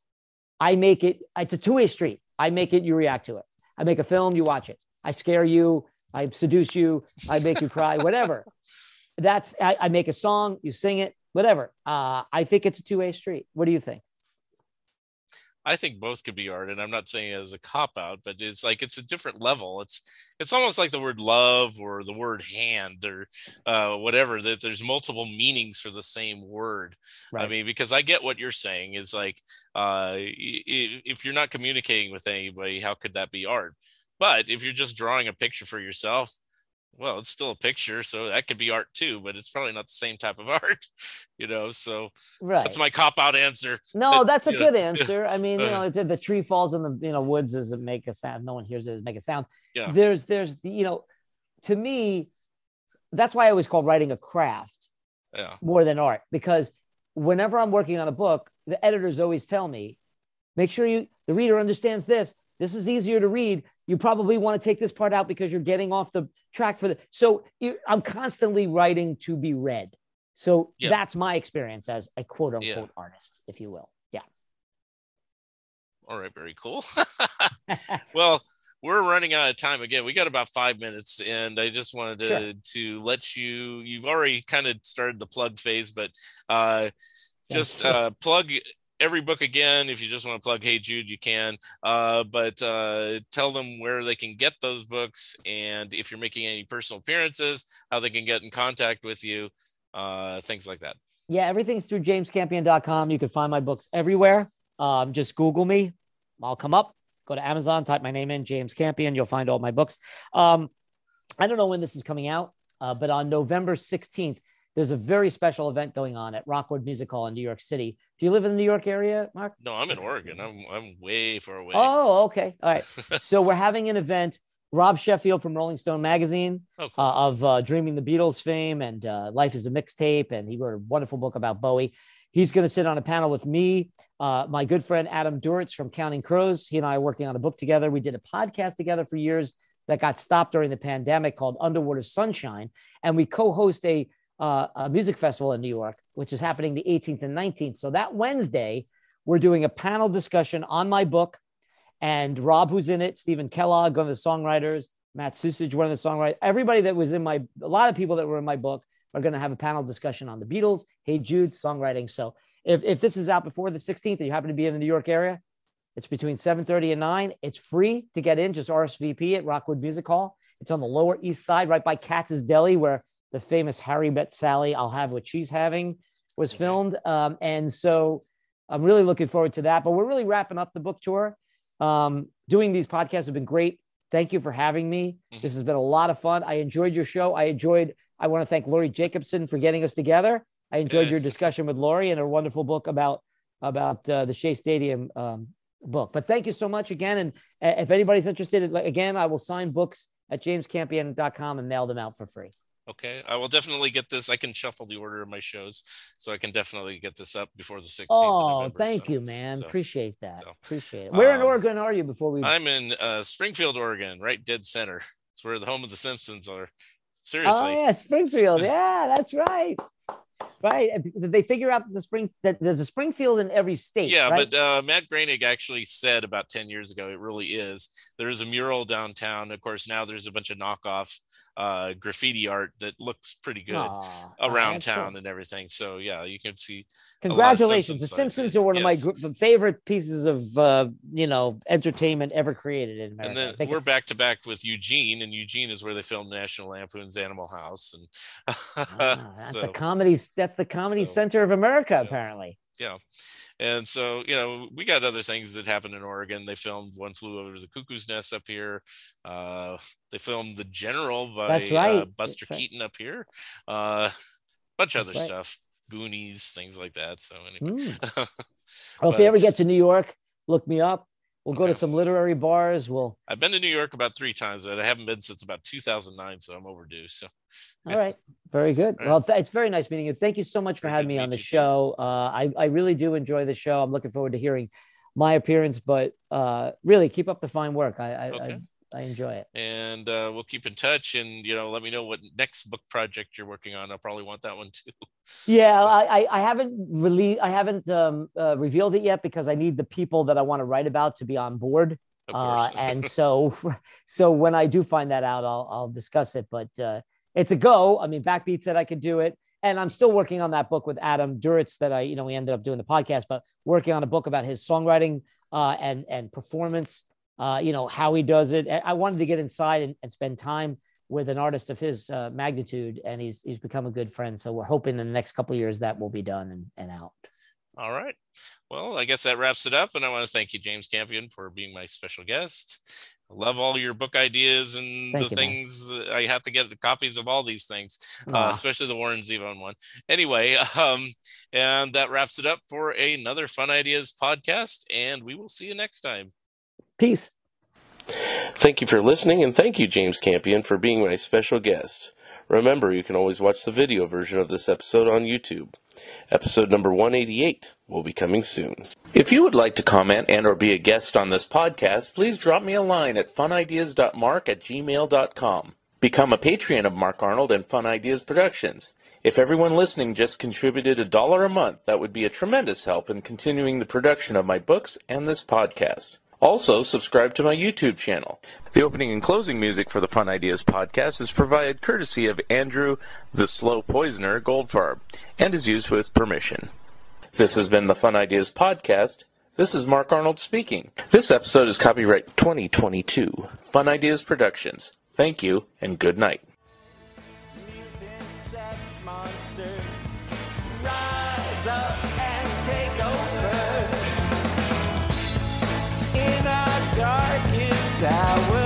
I make it, it's a two way street. I make it, you react to it. I make a film, you watch it. I scare you, I seduce you, I make you cry, whatever. That's, I, I make a song, you sing it, whatever. Uh, I think it's a two way street. What do you think? I think both could be art, and I'm not saying it as a cop out, but it's like it's a different level. It's it's almost like the word love or the word hand or uh, whatever. That there's multiple meanings for the same word. I mean, because I get what you're saying is like uh, if you're not communicating with anybody, how could that be art? But if you're just drawing a picture for yourself, well, it's still a picture, so that could be art too. But it's probably not the same type of art, you know. So Right. that's my cop out answer. No, But, that's a good know, answer. I mean, you Uh. know, it's, the tree falls in the you know woods doesn't make a sound. No one hears it doesn't make a sound. Yeah. There's there's you know, to me, that's why I always call writing a craft Yeah. more than art because whenever I'm working on a book, the editors always tell me, make sure you the reader understands this. This is easier to read. You probably want to take this part out because you're getting off the track for the. So you, I'm constantly writing to be read. So Yeah. that's my experience as a quote unquote Yeah. artist, if you will. Yeah. All right, very cool. well, we're running out of time again. We got about five minutes, and I just wanted to Sure. to let you. You've already kind of started the plug phase, but uh, just uh, plug every book again. If you just want to plug Hey Jude, you can. Uh, but uh, tell them where they can get those books, and if you're making any personal appearances, how they can get in contact with you, uh, things like that. Yeah, everything's through jamescampion.com. You can find my books everywhere. Um, just Google me. I'll come up. Go to Amazon, type my name in, James Campion. You'll find all my books. Um, I don't know when this is coming out, uh, but on November 16th, there's a very special event going on at Rockwood Music Hall in New York City. Do you live in the New York area, Mark? No, I'm in Oregon. I'm I'm way far away. Oh, okay. All right. so we're having an event. Rob Sheffield from Rolling Stone magazine Oh, cool. uh, of uh, Dreaming the Beatles fame and uh, Life is a Mixtape. And he wrote a wonderful book about Bowie. He's going to sit on a panel with me, uh, my good friend Adam Duritz from Counting Crows. He and I are working on a book together. We did a podcast together for years that got stopped during the pandemic called Underwater Sunshine. And we co host a, uh, a music festival in New York, which is happening the 18th and 19th. So that Wednesday, we're doing a panel discussion on my book. And Rob, who's in it, Stephen Kellogg, one of the songwriters, Matt Susage, one of the songwriters, everybody that was in my, a lot of people that were in my book are going to have a panel discussion on the Beatles, Hey Jude, songwriting. So if, if this is out before the 16th and you happen to be in the New York area, it's between 7.30 and 9. It's free to get in, just RSVP at Rockwood Music Hall. It's on the Lower East Side, right by Katz's Deli, where the famous Harry Met Sally, I'll have what she's having, was filmed. Um, and so I'm really looking forward to that. But we're really wrapping up the book tour. Um, doing these podcasts have been great. Thank you for having me. Mhm. This has been a lot of fun. I enjoyed your show. I enjoyed, I want to thank Lori Jacobson for getting us together. I enjoyed your discussion with Lori and her wonderful book about about uh, the Shea Stadium um, book. But thank you so much again. And uh, if anybody's interested, again, I will sign books at jamescampion.com and mail them out for free. Okay, I will definitely get this. I can shuffle the order of my shows, so I can definitely get this up before the 16th. Oh, November, thank so- you, man. so- Appreciate that. so, Appreciate it. Where in um, Oregon are you before we? I'm in uh, Springfield, Oregon, right dead center. It's where the home of the Simpsons are. Seriously. oh, Seriously, yeah, Springfield. Yeah, that's right. Right. Did they figure out the spring that there's a Springfield in every state? yeah, right? but uh, Matt Groening actually said about 10 years ago, it really is. There is a mural downtown. Of course, now there's a bunch of knockoff uh, graffiti art that looks pretty good Aw, oh, around that's cool. town and everything. So, yeah, you can see. Congratulations. The Simpsons are one of my gr- favorite pieces of, uh, you know, entertainment ever created in America. And then we're back to back with Eugene, and Eugene is where they filmed National Lampoon's Animal House. And Ah, that's the so- comedy. That's the comedy so, center of America, yeah. apparently. yeah. And so, you know, we got other things that happened in Oregon. They filmed One Flew Over the Cuckoo's Nest up here. Uh, they filmed The General by right. uh, Buster That's right. Keaton up here. Uh, bunch of other right. stuff, Goonies, things like that. So anyway, Mm. Well, if you ever get to New York, look me up. We'll go to some literary bars. We'll. I've been to New York about three times, but I haven't been since about 2009, so I'm overdue. So All right. Very good. All. Well, th- it's very nice meeting you. Thank you so much for Very having me on the meet you, too. show. Uh, I, I really do enjoy the show. I'm looking forward to hearing my appearance, but uh, really keep up the fine work. I, I, Okay. I, I enjoy it. and uh, we'll keep in touch, and you know, let me know what next book project you're working on. I'll probably want that one too. Yeah, So- I, I, I haven't really, I haven't um, uh, revealed it yet because I need the people that I want to write about to be on board. Uh, and so, so when I do find that out, I'll, I'll discuss it. But uh, it's a go. I mean, Backbeat said I could do it, and I'm still working on that book with Adam Duritz that I, you know, we ended up doing the podcast, but working on a book about his songwriting uh, and and performance. Uh, you know how he does it. I I wanted to get inside and, and spend time with an artist of his uh, magnitude, and he's he's become a good friend. So we're hoping in the next couple of years that will be done and, and out. All right. Well, I guess that wraps it up. And I want to thank you, James Campion, for being my special guest. I love all your book ideas and Thank the you, things. uh, I have to get the copies of all these things, uh, especially the Warren Zevon one. Anyway, um, and that wraps it up for another Fun Ideas podcast. And we will see you next time. Peace. Thank you for listening, and thank you, James Campion, for being my special guest. Remember, you can always watch the video version of this episode on YouTube. Episode number 188 will be coming soon. If you would like to comment and or be a guest on this podcast, please drop me a line at funideas.mark at gmail.com. Become a patron of Mark Arnold and Fun Ideas Productions. If everyone listening just contributed a dollar a month, that would be a tremendous help in continuing the production of my books and this podcast. Also, subscribe to my YouTube channel. The opening and closing music for the Fun Ideas podcast is provided courtesy of Andrew the Slow Poisoner Goldfarb and is used with permission. This has been the Fun Ideas podcast. This is Mark Arnold speaking. This episode is copyright 2022. Fun Ideas Productions. Thank you and good night. hours.